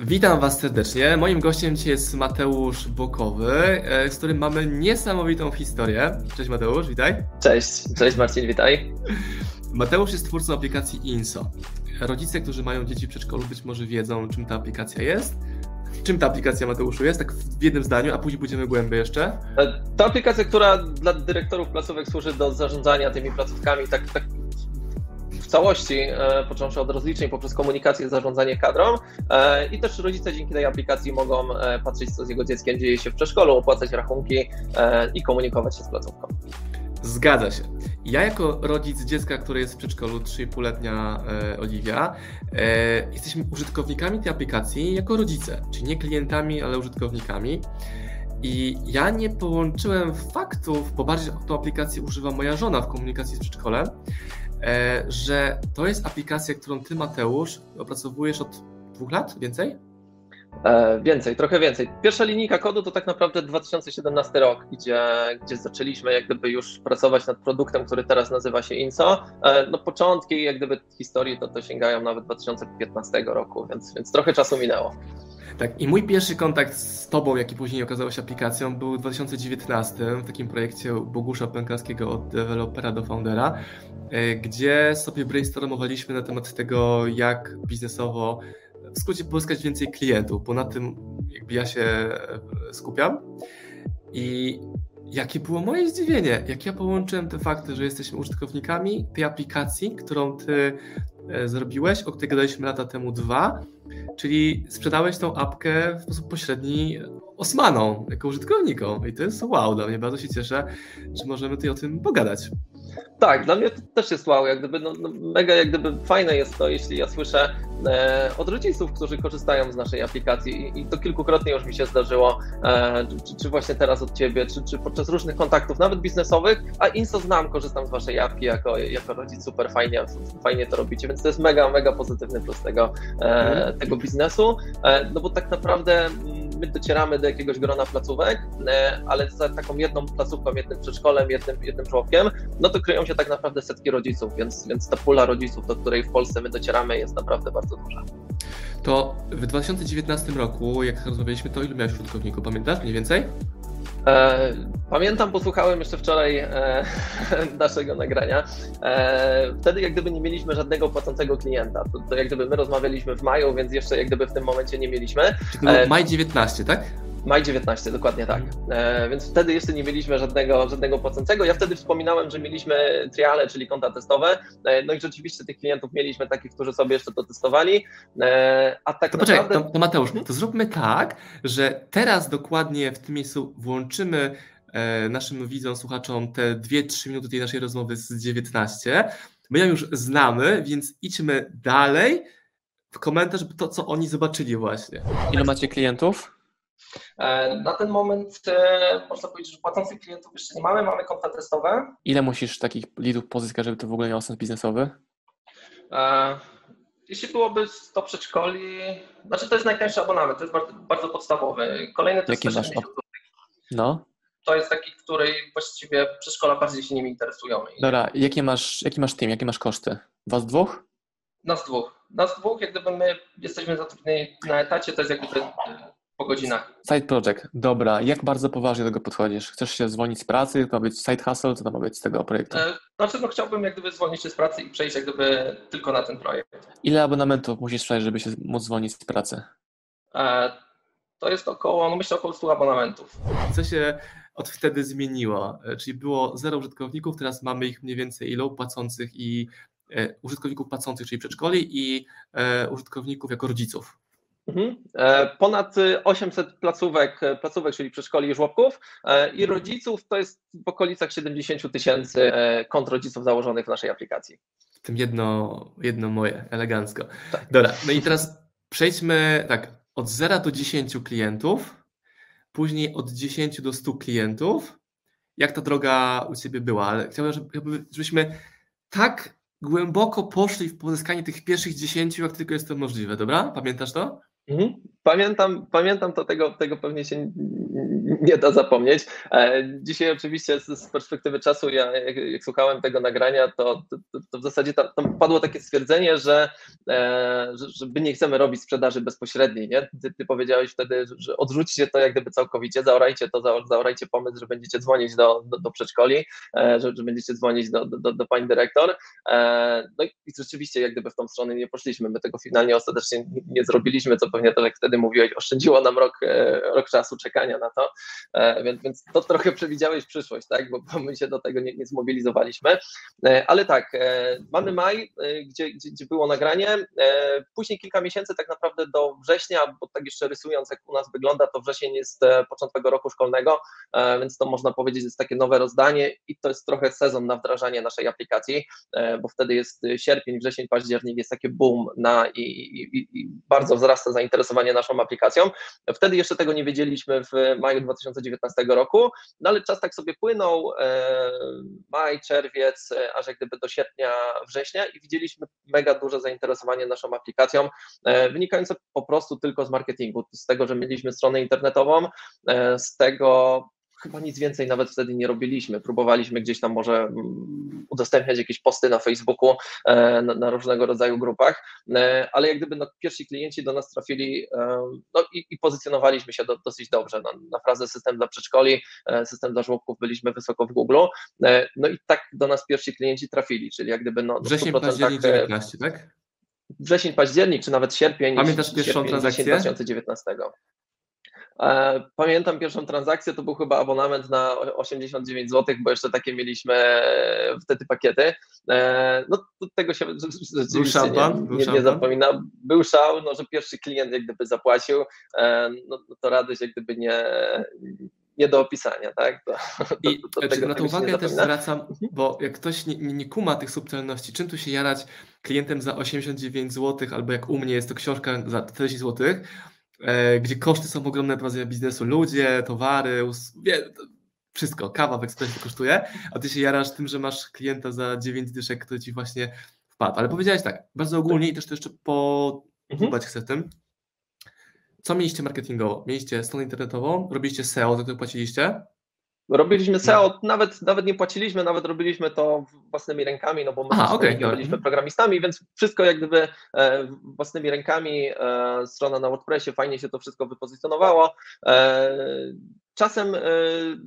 Witam Was serdecznie. Moim gościem dzisiaj jest Mateusz Bokowy, e, z którym mamy niesamowitą historię. Cześć Mateusz, witaj. Cześć, cześć Marcin, witaj. Mateusz jest twórcą aplikacji INSO. Rodzice, którzy mają dzieci w przedszkolu, być może wiedzą, czym ta aplikacja jest. Czym ta aplikacja, Mateuszu, jest? Tak w jednym zdaniu, a później pójdziemy głębiej jeszcze. E, to aplikacja, która dla dyrektorów placówek służy do zarządzania tymi placówkami, tak, tak całości, e, począwszy od rozliczeń poprzez komunikację, zarządzanie kadrą e, i też rodzice dzięki tej aplikacji mogą patrzeć, co z jego dzieckiem dzieje się w przedszkolu, opłacać rachunki i komunikować się z placówką. Zgadza się. Ja jako rodzic dziecka, które jest w przedszkolu, 3,5-letnia e, Oliwia, e, jesteśmy użytkownikami tej aplikacji jako rodzice, czyli nie klientami, ale użytkownikami. I ja nie połączyłem faktów, bo bardziej tą aplikację używa moja żona w komunikacji z przedszkolem, e, że to jest aplikacja, którą ty, Mateusz, opracowujesz od dwóch lat, więcej? E, więcej, trochę więcej. Pierwsza linijka kodu to tak naprawdę 2017 rok, gdzie, gdzie zaczęliśmy jak gdyby już pracować nad produktem, który teraz nazywa się Inso. E, no początki jak gdyby historii to, to sięgają nawet 2015 roku, więc, więc trochę czasu minęło. Tak, i mój pierwszy kontakt z Tobą, jaki później okazał się aplikacją, był w 2019 w takim projekcie Bogusza Pękarskiego od dewelopera do foundera, e, gdzie sobie brainstormowaliśmy na temat tego, jak biznesowo w skrócie pozyskać więcej klientów, bo na tym jakby ja się e, skupiam. I jakie było moje zdziwienie, jak ja połączyłem te fakty, że jesteśmy użytkownikami tej aplikacji, którą ty e, zrobiłeś, o której gadaliśmy lata temu dwa, czyli sprzedałeś tą apkę w sposób pośredni Osmaną, jako użytkownikom. I to jest wow, dla mnie bardzo się cieszę, że możemy tutaj o tym pogadać. Tak, dla mnie to też jest wow, jak gdyby, no, no, mega jak gdyby fajne jest to, jeśli ja słyszę e, od rodziców, którzy korzystają z naszej aplikacji i, i to kilkukrotnie już mi się zdarzyło, e, czy, czy, właśnie teraz od Ciebie, czy, czy podczas różnych kontaktów, nawet biznesowych, a Insto znam, korzystam z Waszej apki jako, jako rodzic, super fajnie, fajnie to robicie, więc to jest mega, mega pozytywny plus tego, e, mhm. tego biznesu, e, no bo tak naprawdę mm, my docieramy do jakiegoś grona placówek, e, ale za taką jedną placówką, jednym przedszkolem, jednym, jednym żłobkiem, no to kryją się tak naprawdę setki rodziców, więc, więc ta pula rodziców, do której w Polsce my docieramy, jest naprawdę bardzo duża. To w 2019 roku, jak rozmawialiśmy, to ilu miałeś użytkowników, pamiętasz mniej więcej? E, pamiętam, posłuchałem jeszcze wczoraj e, naszego nagrania. E, wtedy jak gdyby nie mieliśmy żadnego płacącego klienta. To, to, jak gdyby my rozmawialiśmy w maju, więc jeszcze jak gdyby w tym momencie nie mieliśmy. Czyli e, maj 19, tak? Maj 19, dokładnie tak. E, więc wtedy jeszcze nie mieliśmy żadnego, żadnego płacącego. Ja wtedy wspominałem, że mieliśmy triale, czyli konta testowe. E, no i rzeczywiście tych klientów mieliśmy takich, którzy sobie jeszcze to testowali. E, a tak to naprawdę... Poczekaj, to, to Mateusz, to zróbmy tak, że teraz dokładnie w tym miejscu włączymy e, naszym widzom, słuchaczom te 2-3 minuty tej naszej rozmowy z 19. My ją już znamy, więc idźmy dalej w komentarz to, co oni zobaczyli właśnie. Ile macie klientów? E, na ten moment e, można powiedzieć, że płacących klientów jeszcze nie mamy, mamy konta testowe. Ile musisz takich leadów pozyskać, żeby to w ogóle miało sens biznesowy? E, jeśli byłoby 100 przedszkoli, znaczy to jest najtańszy abonament, to jest bardzo, bardzo podstawowy. Kolejny to jest Jaki masz? No. To jest taki, który właściwie przedszkola bardziej się nimi interesują. Dobra, jaki masz, jaki masz team, jakie masz koszty? Was dwóch? Nas dwóch. Nas dwóch, jak gdyby my jesteśmy zatrudnieni na etacie, to jest jak gdyby po godzinach. Side project, dobra. Jak bardzo poważnie do tego podchodzisz? Chcesz się zwolnić z pracy? To ma być side hustle? Co to ma być z tego projektu? E, znaczy, no chciałbym jak gdyby zwolnić się z pracy i przejść jak gdyby tylko na ten projekt. Ile abonamentów musisz przejść, żeby się móc zwolnić z pracy? E, to jest około, no myślę około 100 abonamentów. Co się od wtedy zmieniło? E, czyli było zero użytkowników, teraz mamy ich mniej więcej ilu płacących i e, użytkowników płacących, czyli przedszkoli i e, użytkowników jako rodziców. Mhm. E, ponad 800 placówek, placówek, czyli przedszkoli i żłobków e, i rodziców to jest w okolicach 70 tysięcy e, kont rodziców założonych w naszej aplikacji. W tym jedno, jedno moje, elegancko. Tak. Dobra, no i teraz przejdźmy tak, od 0 do 10 klientów, później od 10 do 100 klientów. Jak ta droga u Ciebie była? Ale chciałbym, żebyśmy tak głęboko poszli w pozyskanie tych pierwszych 10, jak tylko jest to możliwe, dobra? Pamiętasz to? Mhm. Pamiętam, pamiętam to, tego, tego pewnie się nie da zapomnieć. E, dzisiaj oczywiście z, perspektywy czasu, ja jak, jak słuchałem tego nagrania, to, to, to w zasadzie tam, tam, padło takie stwierdzenie, że, e, że, my nie chcemy robić sprzedaży bezpośredniej. Nie? Ty, ty powiedziałeś wtedy, że odrzućcie to jak gdyby całkowicie, zaorajcie to, zaorajcie pomysł, że będziecie dzwonić do, do, do przedszkoli, e, że, że będziecie dzwonić do, do, do pani dyrektor. No i rzeczywiście jak gdyby w tą stronę nie poszliśmy. My tego finalnie ostatecznie nie zrobiliśmy, co pewnie to, jak wtedy mówiłeś, oszczędziło nam rok, rok czasu czekania na to. E, więc, więc to trochę przewidziałeś przyszłość, tak? bo, bo my się do tego nie, nie zmobilizowaliśmy. E, ale tak, e, mamy maj, gdzie, gdzie, gdzie było nagranie, później kilka miesięcy tak naprawdę do września, bo tak jeszcze rysując jak u nas wygląda, to wrzesień jest początek roku szkolnego, więc to można powiedzieć jest takie nowe rozdanie i to jest trochę sezon na wdrażanie naszej aplikacji, bo wtedy jest sierpień, wrzesień, październik, jest taki boom na i, i, i bardzo wzrasta zainteresowanie naszą aplikacją. Wtedy jeszcze tego nie wiedzieliśmy w maju 2019 roku, no ale czas tak sobie płynął, e, maj, czerwiec, e, aż jak gdyby do sierpnia, września i widzieliśmy mega duże zainteresowanie naszą aplikacją, e, wynikające po prostu tylko z marketingu, z tego, że mieliśmy stronę internetową, z tego chyba nic więcej nawet wtedy nie robiliśmy. Próbowaliśmy gdzieś tam może mm, udostępniać jakieś posty na Facebooku, e, na, na różnego rodzaju grupach, e, ale jak gdyby no, pierwsi klienci do nas trafili e, no, i, i pozycjonowaliśmy się do, dosyć dobrze. Na, na frazę system dla przedszkoli, system dla żłobków byliśmy wysoko w Google. No i tak do nas pierwsi klienci trafili, czyli jak gdyby no, Wrzesień, październik 19, tak? Wrzesień, październik, czy nawet sierpień. Pamiętasz pierwszą transakcję? 2019. E, pamiętam pierwszą transakcję, to był chyba abonament na 89 zł, bo jeszcze takie mieliśmy e, wtedy pakiety. E, no tego się był szampan, nie, nie, nie zapomina. Był szał, no, że pierwszy klient jak gdyby zapłacił, no, no to radość jak gdyby nie, nie do opisania, tak? To, I to, to, na tą uwagę też zwracam, mhm. bo jak ktoś nie, nie, kuma tych subtelności, czym tu się jarać klientem za 89 zł, albo jak u mnie jest to książka za 40 zł, gdzie koszty są ogromne prowadzenia biznesu, ludzie, towary, wie, wszystko, kawa w ekspresie kosztuje, a ty się jarasz tym, że masz klienta za 9 dyszek, który ci właśnie wpadł. Ale powiedziałeś tak, bardzo ogólnie i też to jeszcze podbudać mhm. chcę w tym. Co mieliście marketingowo? Mieliście stronę internetową, robiliście SEO, za które płaciliście? Robiliśmy SEO, no. nawet, nawet nie płaciliśmy, nawet robiliśmy to własnymi rękami, no bo my Aha, okay, nie byliśmy programistami, więc wszystko jak gdyby e, własnymi rękami, e, strona na WordPressie, fajnie się to wszystko wypozycjonowało. Czasem e,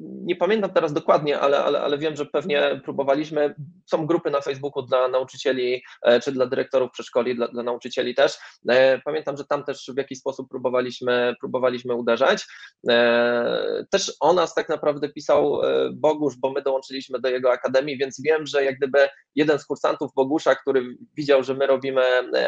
nie pamiętam teraz dokładnie, ale, ale, ale wiem, że pewnie próbowaliśmy. Są grupy na Facebooku dla nauczycieli e, czy dla dyrektorów przedszkoli, dla, dla nauczycieli też. E, pamiętam, że tam też w jakiś sposób próbowaliśmy, próbowaliśmy uderzać. Też o nas tak naprawdę pisał Bogusz, bo my dołączyliśmy do jego akademii, więc wiem, że jak gdyby jeden z kursantów Bogusza, który widział, że my robimy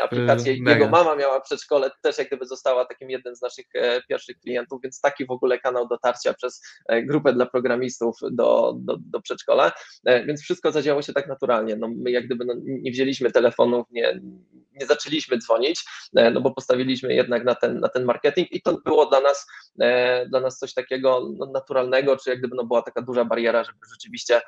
aplikację, Mega. jego mama miała przedszkole, też jak gdyby została takim jednym z naszych pierwszych klientów, więc taki w ogóle kanał dotarcia przez e, grupę dla programistów do, do, do przedszkola, e, więc wszystko zadziało się tak naturalnie. No, my jak gdyby no, nie wzięliśmy telefonów, nie, nie zaczęliśmy dzwonić, e, no bo postawiliśmy jednak na ten, na ten marketing i to było dla nas, dla nas coś takiego no, naturalnego, czy jak gdyby no, była taka duża bariera, żeby rzeczywiście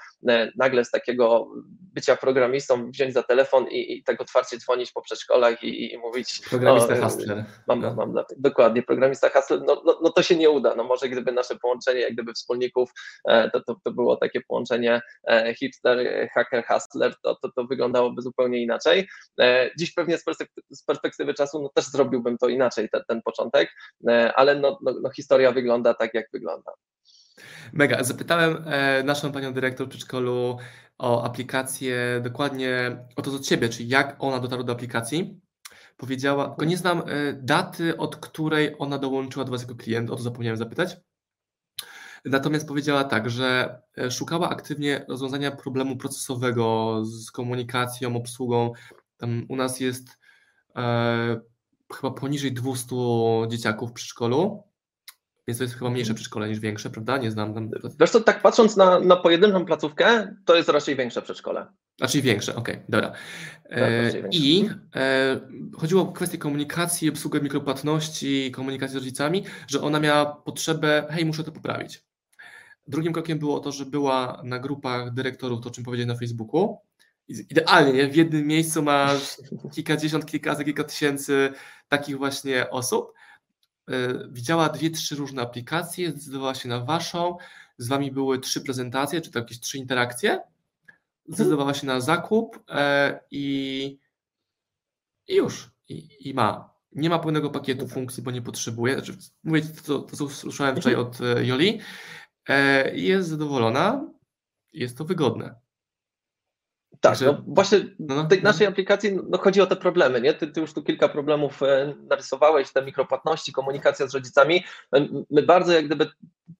nagle z takiego bycia programistą wziąć za telefon i, i tak otwarcie dzwonić po przedszkolach i, i mówić. Programista Hustler. Mam, mam, dokładnie, programista Hustler. No, no, no to się nie uda. No może gdyby nasze połączenie połączenie jak gdyby wspólników, e, to, to, to było takie połączenie e, hipster, hacker, hustler, to, to, to wyglądałoby zupełnie inaczej. E, dziś pewnie z perspektywy, czasu no, też zrobiłbym to inaczej, ten, ten początek, ale no, no, no, historia wygląda tak, jak wygląda. Mega. Zapytałem naszą panią dyrektor przedszkolu o aplikację, dokładnie o to od Ciebie, czyli jak ona dotarła do aplikacji. Powiedziała, tylko nie znam daty, od której ona dołączyła do Was jako klient, o to zapomniałem zapytać. Natomiast powiedziała tak, że e, szukała aktywnie rozwiązania problemu procesowego z komunikacją, obsługą. Tam u nas jest e, chyba poniżej 200 dzieciaków w przedszkolu, więc to jest chyba mniejsze mhm. przedszkole niż większe, prawda? Nie znam tam. Zresztą tak patrząc na, na pojedynczą placówkę, to jest raczej większe przedszkole. Znaczy większe, okej, okay, dobra. E, tak, I e, chodziło o kwestię komunikacji, obsługę mikropłatności, komunikacji z rodzicami, że ona miała potrzebę, hej, muszę to poprawić. Drugim krokiem było to, że była na grupach dyrektorów, to o czym powiedzieć na Facebooku. Idealnie, nie? W jednym miejscu masz kilkadziesiąt, kilkaset, kilka tysięcy takich właśnie osób. widziała dwie, trzy różne aplikacje, zdecydowała się na waszą, z wami były trzy prezentacje, czy to jakieś trzy interakcje, zdecydowała się na zakup i, i już, i, i ma. Nie ma pełnego pakietu funkcji, bo nie potrzebuje. Znaczy, mówię to, to, co słyszałem wczoraj mhm. od Joli. Jest zadowolona, jest to wygodne. Tak, no właśnie no, w tej no. naszej aplikacji no, chodzi o te problemy, nie? Ty, ty, już tu kilka problemów e, narysowałeś, te mikropłatności, komunikacja z rodzicami. My bardzo jak gdyby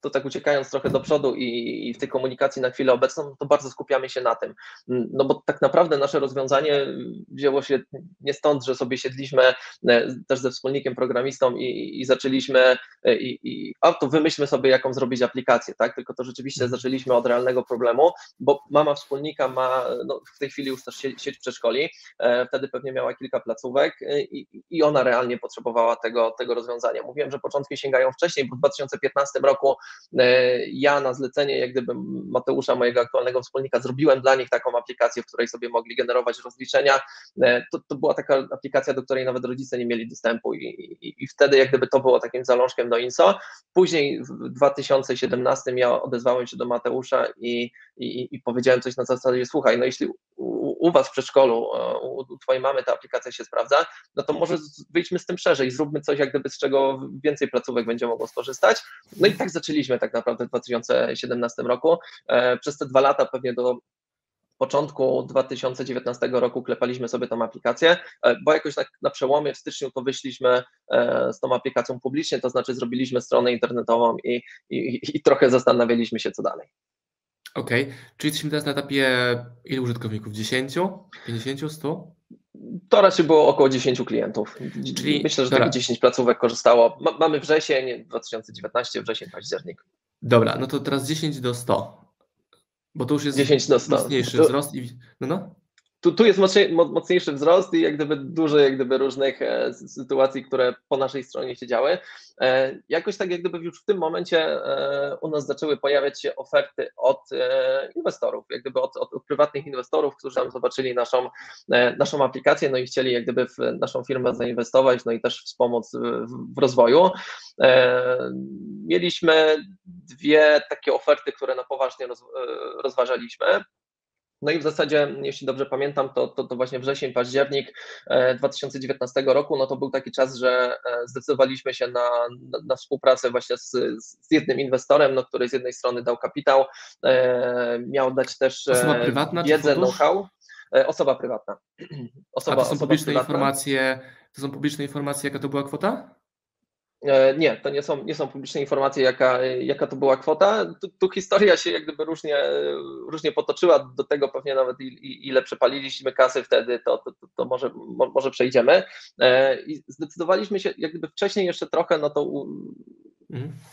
to tak uciekając trochę do przodu i, i, w tej komunikacji na chwilę obecną, to bardzo skupiamy się na tym. No bo tak naprawdę nasze rozwiązanie wzięło się nie stąd, że sobie siedliśmy e, też ze wspólnikiem programistą i, i zaczęliśmy e, i, i a to wymyślmy sobie, jaką zrobić aplikację, tak? Tylko to rzeczywiście mhm. zaczęliśmy od realnego problemu, bo mama wspólnika ma no, w tej chwili już też sieć przedszkoli, e, wtedy pewnie miała kilka placówek i, i ona realnie potrzebowała tego, tego rozwiązania. Mówiłem, że początki sięgają wcześniej, bo w 2015 roku E, ja na zlecenie, jak gdyby Mateusza, mojego aktualnego wspólnika, zrobiłem dla nich taką aplikację, w której sobie mogli generować rozliczenia. E, to, to była taka aplikacja, do której nawet rodzice nie mieli dostępu i, i, i wtedy jak gdyby to było takim zalążkiem do INSO. Później w 2017 ja odezwałem się do Mateusza i, i, i powiedziałem coś na zasadzie, słuchaj, no jeśli u, u was w przedszkolu, e, u, twojej mamy ta aplikacja się sprawdza, no to może wyjdźmy z tym szerzej, zróbmy coś jak gdyby z czego więcej placówek będzie mogło skorzystać. No i tak zaczęliśmy tak naprawdę w 2017 roku. E, przez te dwa lata pewnie do początku 2019 roku klepaliśmy sobie tą aplikację, e, bo jakoś tak na przełomie w styczniu to wyszliśmy z tą aplikacją publicznie, to znaczy zrobiliśmy stronę internetową i, i, i trochę zastanawialiśmy się, co dalej. Okej, czyli jesteśmy teraz na etapie ilu użytkowników? 10? 50? 100? To raczej było około 10 klientów. Czyli, Myślę, że dobra. 10 placówek korzystało. mamy wrzesień 2019, wrzesień, październik. Dobra, no to teraz 10 do 100. Bo to już jest 10 do 100. mocniejszy wzrost. I... No, no tu, tu jest mocniejszy wzrost i jak gdyby dużo jak gdyby różnych e, sytuacji, które po naszej stronie się działy. E, jakoś tak jak gdyby już w tym momencie e, u nas zaczęły pojawiać się oferty od inwestorów, jak gdyby od, od, od prywatnych inwestorów, którzy tam zobaczyli naszą, naszą aplikację, no i chcieli jak gdyby w naszą firmę zainwestować, no i też wspomóc w, w rozwoju. Mieliśmy dwie takie oferty, które na poważnie roz, rozważaliśmy. No i w zasadzie, jeśli dobrze pamiętam, to, to, to, właśnie wrzesień, październik 2019 e, roku, no to był taki czas, że e, zdecydowaliśmy się na, na, na współpracę właśnie z, z, jednym inwestorem, no, który z jednej strony dał kapitał, e, miał dać też Osoba prywatna, wiedzę, know-how. Osoba prywatna. Osoba, A to są publiczne prywatna. informacje, to są publiczne informacje, jaka to była kwota? E, nie, to nie są, nie są publiczne informacje, jaka, jaka to była kwota. Tu, tu, historia się jak gdyby różnie, różnie potoczyła, do tego pewnie nawet ile przepaliliśmy kasy wtedy, to, to, to może, może przejdziemy. E, I zdecydowaliśmy się jak gdyby wcześniej jeszcze trochę, no to.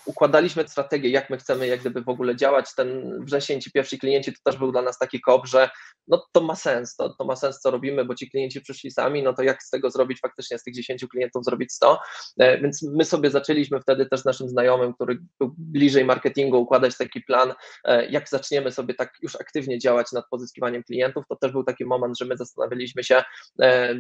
Układaliśmy strategię, jak my chcemy jak gdyby w ogóle działać. Ten wrzesień, ci pierwsi klienci, to też był dla nas taki kop, że no to ma sens, to, to ma sens, co robimy, bo ci klienci przyszli sami, no to jak z tego zrobić faktycznie z tych 10 klientów zrobić 100, e, więc my sobie zaczęliśmy wtedy też naszym znajomym, który był bliżej marketingu, układać taki plan, e, jak zaczniemy sobie tak już aktywnie działać nad pozyskiwaniem klientów, to też był taki moment, że my zastanawialiśmy się, e,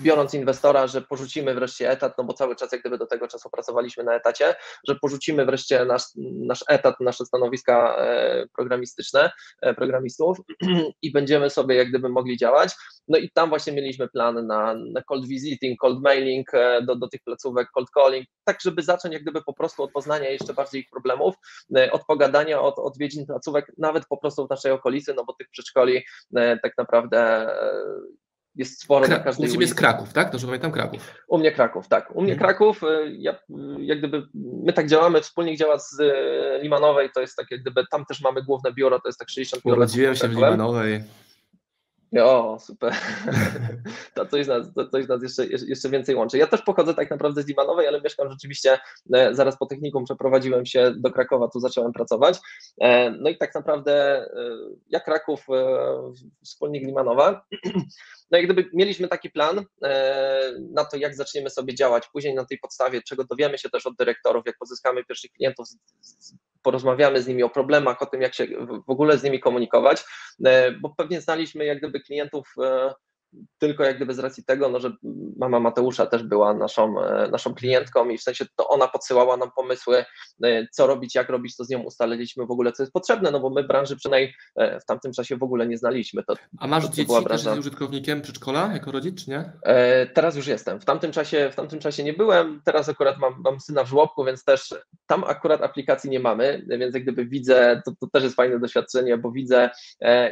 biorąc inwestora, że porzucimy wreszcie etat, no bo cały czas jak gdyby do tego czasu pracowaliśmy na etacie, że porzucimy wreszcie nasz, nasz etat, nasze stanowiska e, programistyczne, e, programistów i będziemy sobie jak gdyby mogli działać. No i tam właśnie mieliśmy plan na, na cold visiting, cold mailing e, do, do tych placówek, cold calling, tak żeby zacząć jak gdyby po prostu od poznania jeszcze bardziej ich problemów, od pogadania, od odwiedzin placówek, nawet po prostu w naszej okolicy, no bo tych przedszkoli tak naprawdę jest sporo Kra- na każdej U Ciebie jest Kraków, tak? Dobrze pamiętam Kraków. U mnie Kraków, tak. U mnie mhm. Kraków, y, ja, jak gdyby my tak działamy, wspólnik działa z y, Limanowej, to jest tak jak gdyby, tam też mamy główne biuro, to jest tak 60 km. Urodziłem się w Limanowej. O, super. To coś nas, to coś nas jeszcze, jeszcze więcej łączy. Ja też pochodzę tak naprawdę z Limanowej, ale mieszkam rzeczywiście e, zaraz po technikum, przeprowadziłem się do Krakowa, tu zacząłem pracować. E, no i tak naprawdę e, jak Kraków, wspólnik Limanowa. No i gdyby mieliśmy taki plan na to, jak zaczniemy sobie działać, później na tej podstawie, czego dowiemy się też od dyrektorów, jak pozyskamy pierwszych klientów, porozmawiamy z nimi o problemach, o tym, jak się w ogóle z nimi komunikować, bo pewnie znaliśmy jak gdyby klientów e, tylko jak gdyby z racji tego, no, że mama Mateusza też była naszą, naszą klientką i w sensie to ona podsyłała nam pomysły, co robić, jak robić, to z nią ustaliliśmy w ogóle, co jest potrzebne, no bo my branży przynajmniej w tamtym czasie w ogóle nie znaliśmy. To, A masz to, dzieci, była branża... też użytkownikiem przedszkola jako rodzic, czy nie? Teraz już jestem. W tamtym czasie, w tamtym czasie nie byłem, teraz akurat mam, mam syna w żłobku, więc też tam akurat aplikacji nie mamy, więc jak gdyby widzę, to, to też jest fajne doświadczenie, bo widzę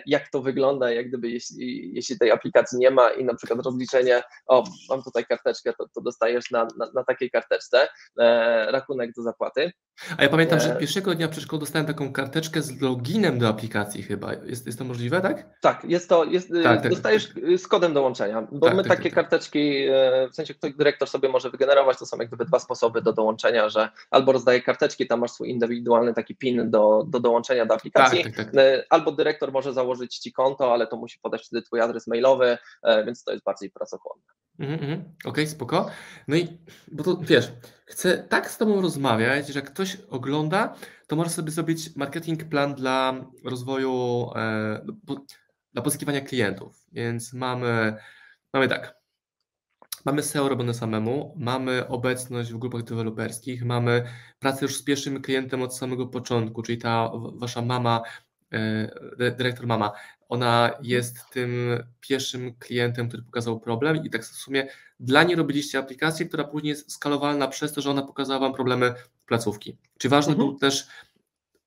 jak to wygląda, jak gdyby jeśli, jeśli tej aplikacji nie ma i na przykład rozliczenie, o mam tutaj karteczkę, to, to dostajesz na, na, na takiej karteczce e, rachunek do zapłaty. A ja pamiętam, że e, pierwszego dnia przedszkola dostałem taką karteczkę z loginem do aplikacji chyba. Jest, jest to możliwe, tak? Tak, jest to, jest, e, tak, tak, dostajesz tak. z kodem dołączenia, bo tak, my tak, takie tak, karteczki, w sensie ktoś dyrektor sobie może wygenerować, to są jak gdyby dwa sposoby do dołączenia, że albo rozdaje karteczki, tam masz swój indywidualny taki PIN do, do dołączenia do aplikacji, albo dyrektor może założyć ci konto, ale to musi podać wtedy twój adres mailowy, więc to jest bardziej pracochłonne. Mm -hmm. Okej, okay, spoko. No i, bo to wiesz, chcę tak z Tobą rozmawiać, że jak ktoś ogląda, to może sobie zrobić marketing plan dla rozwoju, e, dla pozyskiwania klientów. Więc mamy, mamy tak, mamy SEO robione samemu, mamy obecność w grupach deweloperskich, mamy pracę już z pierwszym klientem od samego początku, czyli ta Wasza mama, e, dyrektor mama, ona jest tym pierwszym klientem, który pokazał problem i tak w sumie dla niej robiliście aplikację, która później jest skalowalna przez to, że ona pokazała Wam problemy placówki. Czy ważny mhm. był też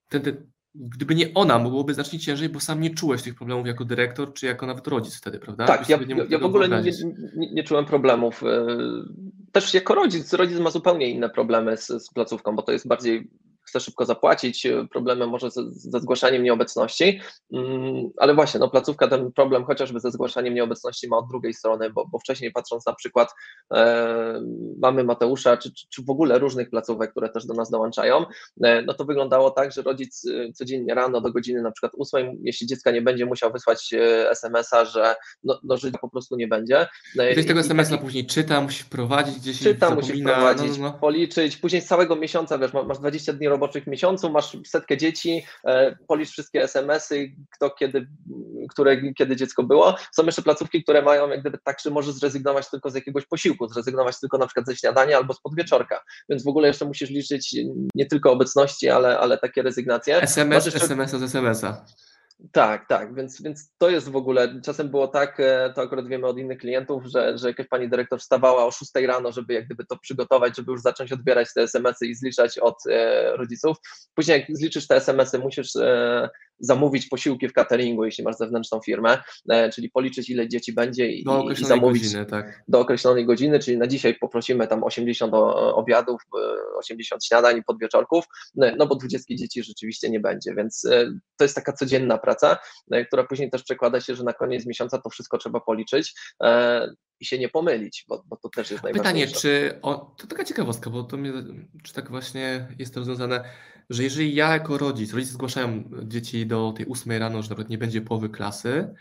ten, ten, gdyby nie ona, byłoby znacznie ciężej, bo sam nie czułeś tych problemów jako dyrektor, czy jako nawet rodzic wtedy, prawda? Tak, ja, ja, ja w ogóle nie, nie, nie, czułem problemów. E, też jako rodzic, rodzic ma zupełnie inne problemy z, z placówką, bo to jest bardziej chce szybko zapłacić, e, problemy może ze, ze zgłaszaniem nieobecności, mm, ale właśnie, no placówka ten problem chociażby ze zgłaszaniem nieobecności ma od drugiej strony, bo, bo wcześniej patrząc na przykład e, mamy Mateusza, czy, czy w ogóle różnych placówek, które też do nas dołączają, e, no to wyglądało tak, że rodzic e, codziennie rano do godziny na przykład ósmej, jeśli dziecka nie będzie musiał wysłać e, SMS-a, że no, no życia po prostu nie będzie. Ktoś tego SMS-a później czyta, musi wprowadzić gdzieś Czyta, musi wprowadzić, no, no, no. policzyć, później z całego miesiąca, wiesz, masz 20 dni roboczych miesiącu, masz setkę dzieci, e, policz wszystkie SMS-y, kto kiedy, które, kiedy dziecko było. Są jeszcze placówki, które mają jak gdyby tak, że możesz zrezygnować tylko z jakiegoś posiłku, zrezygnować tylko na przykład ze śniadania albo z podwieczorka, więc w ogóle jeszcze musisz liczyć nie tylko obecności, ale, ale takie rezygnacje. SMS, jeszcze... SMS-a z SMS-a. Tak, tak, więc, więc to jest w ogóle, czasem było tak, e, to akurat wiemy od innych klientów, że, że jakaś pani dyrektor wstawała o 6 rano, żeby jak gdyby to przygotować, żeby już zacząć odbierać te SMS-y i zliczać od e, rodziców. Później jak zliczysz te SMS-y, musisz e, zamówić posiłki w cateringu, jeśli masz zewnętrzną firmę, e, czyli policzyć ile dzieci będzie i, do i zamówić godziny, tak. do określonej godziny, czyli na dzisiaj poprosimy tam 80 obiadów, 80 e, śniadań i podwieczorków, e, no bo 20 dzieci rzeczywiście nie będzie, więc to jest taka codzienna praca, która później też przekłada się, że na koniec miesiąca to wszystko trzeba policzyć i się nie pomylić, bo, bo to też jest najważniejsze. Pytanie, czy o, to taka ciekawostka, bo to mnie, czy tak właśnie jest to rozwiązane, że jeżeli ja jako rodzic, rodzice zgłaszają dzieci do tej ósmej rano, że nawet nie będzie połowy klasy,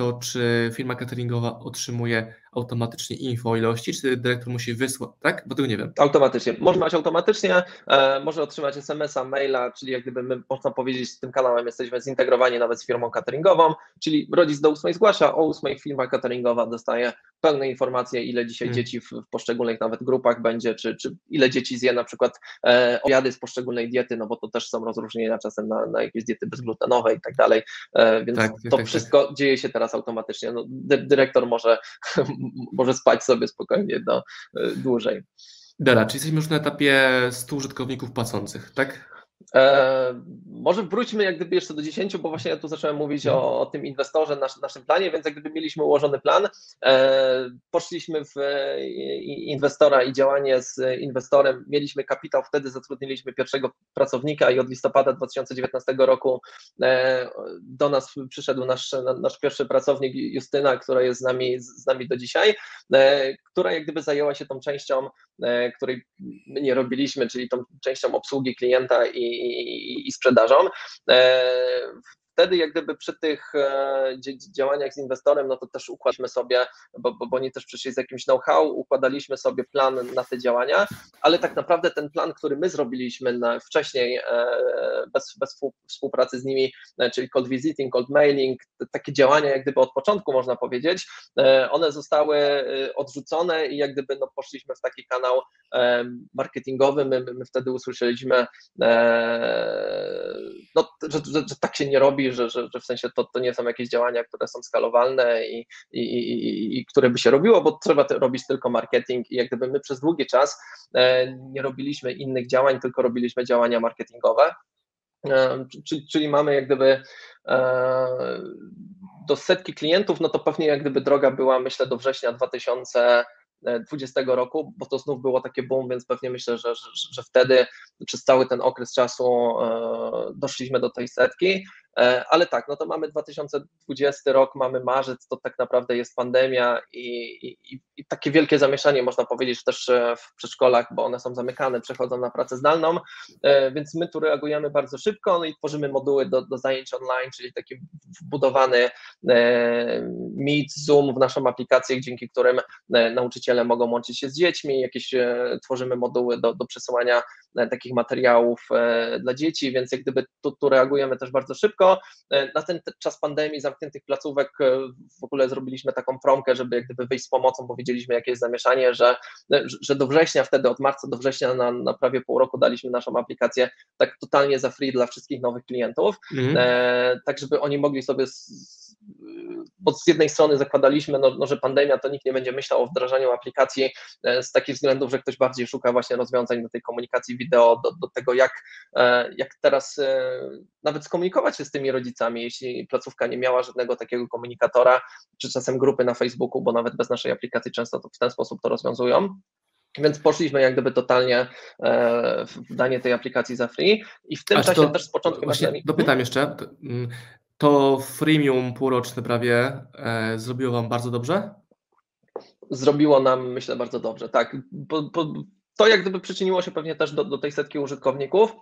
to czy firma cateringowa otrzymuje automatycznie info o ilości, czy dyrektor musi wysłać, tak? Bo tego nie wiem. Automatycznie. Może mać automatycznie, e, może otrzymać SMS-a, maila, czyli jak gdyby my, można powiedzieć, z tym kanałem jesteśmy zintegrowani nawet z firmą cateringową, czyli rodzic do ósmej zgłasza, o ósmej firma cateringowa dostaje pełne informacje, ile dzisiaj hmm. dzieci w, w, poszczególnych nawet grupach będzie, czy, czy ile dzieci zje na przykład e, obiady z poszczególnej diety, no bo to też są rozróżnienia czasem na, na jakieś diety bezglutenowe i tak dalej, e, więc tak, to tak, wszystko tak. dzieje się teraz automatycznie. No, dy, dyrektor może może spać sobie spokojnie do, e, dłużej. Dobra, czyli jesteśmy już na etapie 100 użytkowników płacących, tak? E, może wróćmy jak gdyby jeszcze do 10, bo właśnie ja tu zacząłem mówić o, o tym inwestorze, nasz, naszym planie, więc jak gdyby mieliśmy ułożony plan, e, poszliśmy w e, inwestora i działanie z inwestorem, mieliśmy kapitał, wtedy zatrudniliśmy pierwszego pracownika i od listopada 2019 roku e, do nas przyszedł nasz, nasz pierwszy pracownik Justyna, która jest z nami, z nami do dzisiaj, e, która jak gdyby zajęła się tą częścią, e, której my nie robiliśmy, czyli tą częścią obsługi klienta i i, i sprzedażą. E, wtedy jak gdyby przy tych działaniach z inwestorem, no to też układaliśmy sobie, bo, bo, bo oni też przyszli z jakimś know-how, układaliśmy sobie plan na te działania, ale tak naprawdę ten plan, który my zrobiliśmy na, wcześniej bez, bez współpracy z nimi, czyli cold visiting, cold mailing, takie działania jak gdyby od początku można powiedzieć, one zostały odrzucone i jak gdyby no, poszliśmy w taki kanał marketingowy, my, my wtedy usłyszeliśmy, no, że, że, że, tak się nie robi, że, że, że w sensie to, to nie są jakieś działania, które są skalowalne i, i, i, i które by się robiło, bo trzeba robić tylko marketing i jak gdyby my przez długi czas e, nie robiliśmy innych działań, tylko robiliśmy działania marketingowe. E, czyli, czyli mamy jak gdyby e, do setki klientów, no to pewnie jak gdyby droga była, myślę, do września 2020 roku, bo to znów było takie boom, więc pewnie myślę, że, że, że wtedy przez cały ten okres czasu doszliśmy do tej setki. E, ale tak, no to mamy 2020 rok, mamy marzec, to tak naprawdę jest pandemia i, i, i, takie wielkie zamieszanie, można powiedzieć, też e, w przedszkolach, bo one są zamykane, przechodzą na pracę zdalną, e, więc my tu reagujemy bardzo szybko no i tworzymy moduły do, do zajęć online, czyli taki wbudowany Meet, Zoom w naszą aplikację, dzięki którym nauczyciele mogą łączyć się z dziećmi, jakieś tworzymy moduły do, do przesyłania takich materiałów dla dzieci, więc jak gdyby tu, tu reagujemy też bardzo szybko, E, na ten czas pandemii zamkniętych placówek e, w ogóle zrobiliśmy taką promkę, żeby jak gdyby wyjść z pomocą, bo wiedzieliśmy, jakie jest zamieszanie, że, że do września, wtedy od marca do września na, na prawie pół roku daliśmy naszą aplikację tak totalnie za free dla wszystkich nowych klientów, e, tak żeby oni mogli sobie z, bo z jednej strony zakładaliśmy, no, no, że pandemia to nikt nie będzie myślał o wdrażaniu aplikacji z takich względów, że ktoś bardziej szuka właśnie rozwiązań do tej komunikacji wideo, do, do tego, jak, jak teraz nawet skomunikować się z tymi rodzicami, jeśli placówka nie miała żadnego takiego komunikatora, czy czasem grupy na Facebooku, bo nawet bez naszej aplikacji często to w ten sposób to rozwiązują. Więc poszliśmy jak gdyby totalnie e, w danie tej aplikacji za free i w tym Aż czasie też z początku właśnie. Dopytam jeszcze, to freemium półroczne prawie e, zrobiło Wam bardzo dobrze? Zrobiło nam, myślę, bardzo dobrze, tak. Po, po, to jak gdyby przyczyniło się pewnie też do, do tej setki użytkowników,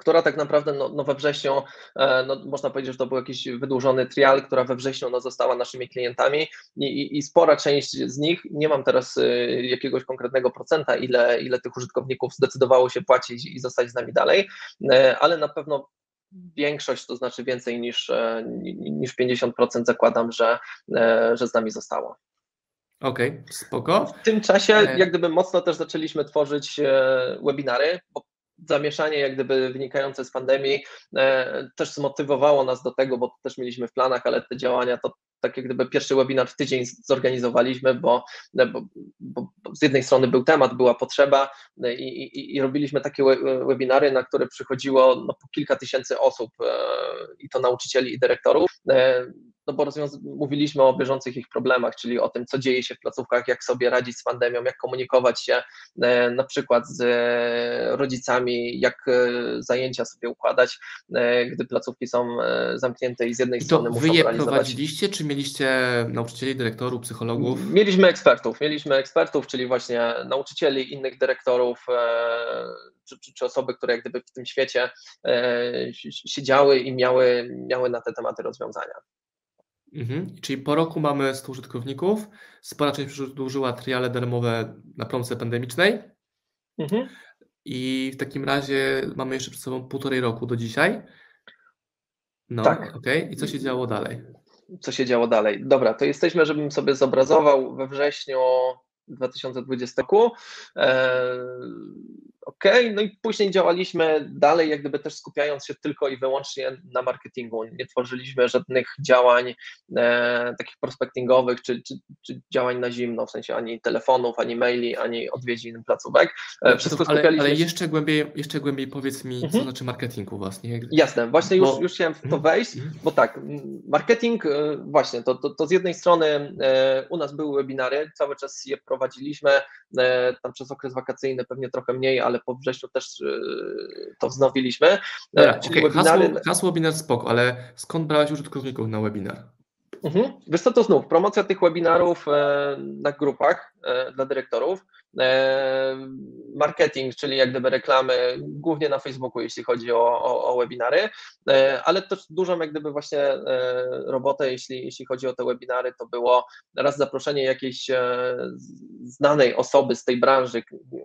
która tak naprawdę no, no we wrześniu, e, no, można powiedzieć, że to był jakiś wydłużony trial, która we wrześniu no, została naszymi klientami i, i, i spora część z nich, nie mam teraz y, jakiegoś konkretnego procenta, ile, ile tych użytkowników zdecydowało się płacić i zostać z nami dalej, e, ale na pewno większość, to znaczy więcej niż, e, niż 50% zakładam, że, że z nami zostało. Okej, okay, spoko. W tym czasie jak gdyby mocno też zaczęliśmy tworzyć webinary, bo zamieszanie jak gdyby wynikające z pandemii e, też zmotywowało nas do tego, bo to też mieliśmy w planach, ale te działania to tak jak gdyby pierwszy webinar w tydzień zorganizowaliśmy, bo, e, bo, bo z jednej strony był temat, była potrzeba e, i, i, i robiliśmy takie webinary, na które przychodziło no, po kilka tysięcy osób i to nauczycieli i dyrektorów no bo mówiliśmy o bieżących ich problemach, czyli o tym, co dzieje się w placówkach, jak sobie radzić z pandemią, jak komunikować się e, na przykład z e, rodzicami, jak e, zajęcia sobie układać, gdy placówki są zamknięte i z jednej I strony muszą wy je realizować... prowadziliście, czy mieliście nauczycieli, dyrektorów, psychologów? Mieliśmy ekspertów, mieliśmy ekspertów, czyli właśnie nauczycieli, innych dyrektorów, czy, czy, czy, osoby, które jak gdyby w tym świecie siedziały i miały, miały na te tematy rozwiązania. Mhm. Czyli po roku mamy 100 użytkowników. Spora część przedłużyła triale darmowe na promce pandemicznej. Mhm. I w takim razie mamy jeszcze przed sobą półtorej roku do dzisiaj. No, tak. Okay. I co się działo dalej? Co się działo dalej? Dobra, to jesteśmy, żebym sobie zobrazował we wrześniu 2020 roku. OK, no i później działaliśmy dalej, jak gdyby też skupiając się tylko i wyłącznie na marketingu. Nie tworzyliśmy żadnych działań e, takich prospectingowych czy, czy, czy, działań na zimno, w sensie ani telefonów, ani maili, ani odwiedzin placówek. E, wszystko ale, skupialiśmy ale jeszcze głębiej, jeszcze głębiej powiedz mi, mhm. co znaczy marketingu właśnie. Jasne, właśnie już, bo... już chciałem w to mhm. wejść, mhm. bo tak, marketing, e, właśnie, to, to, to z jednej strony e, u nas były webinary, cały czas je prowadziliśmy, e, tam przez okres wakacyjny pewnie trochę mniej, ale po wrześniu też y, to wznowiliśmy. E, Dobra, Czyli okay. webinary... hasło, hasło webinar spoko, ale skąd brałeś użytkowników na webinar? Mhm. Wiesz co, to znów promocja tych webinarów e, na grupach e, dla dyrektorów. Marketing, czyli jak gdyby reklamy, głównie na Facebooku, jeśli chodzi o, o, o webinary, ale też dużą jak gdyby właśnie robotę, jeśli, jeśli chodzi o te webinary, to było raz zaproszenie jakiejś znanej osoby z tej branży,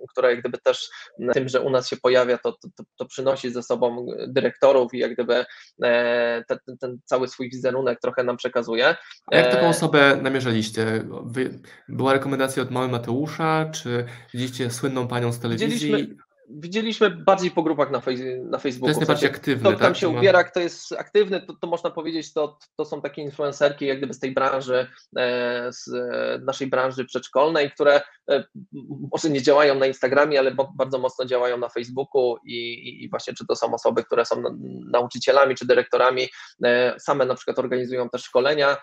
która jak gdyby też tym, że u nas się pojawia, to, to, to przynosi ze sobą dyrektorów i jak gdyby ten, ten, cały swój wizerunek trochę nam przekazuje. A jak taką osobę namierzaliście? Była rekomendacja od Mały Mateusza, czy widzieliście słynną panią z telewizji? Widzieliśmy, Widzieliśmy bardziej po grupach na, na Facebooku. To jest najbardziej aktywny, Kto tam tak? się ubiera, kto jest aktywny, to, to można powiedzieć, to, to są takie influencerki jak gdyby z tej branży, e, z naszej branży przedszkolnej, które e, może nie działają na Instagramie, ale bardzo mocno działają na Facebooku i, i właśnie czy to są osoby, które są nauczycielami czy dyrektorami, e, same na przykład organizują też szkolenia,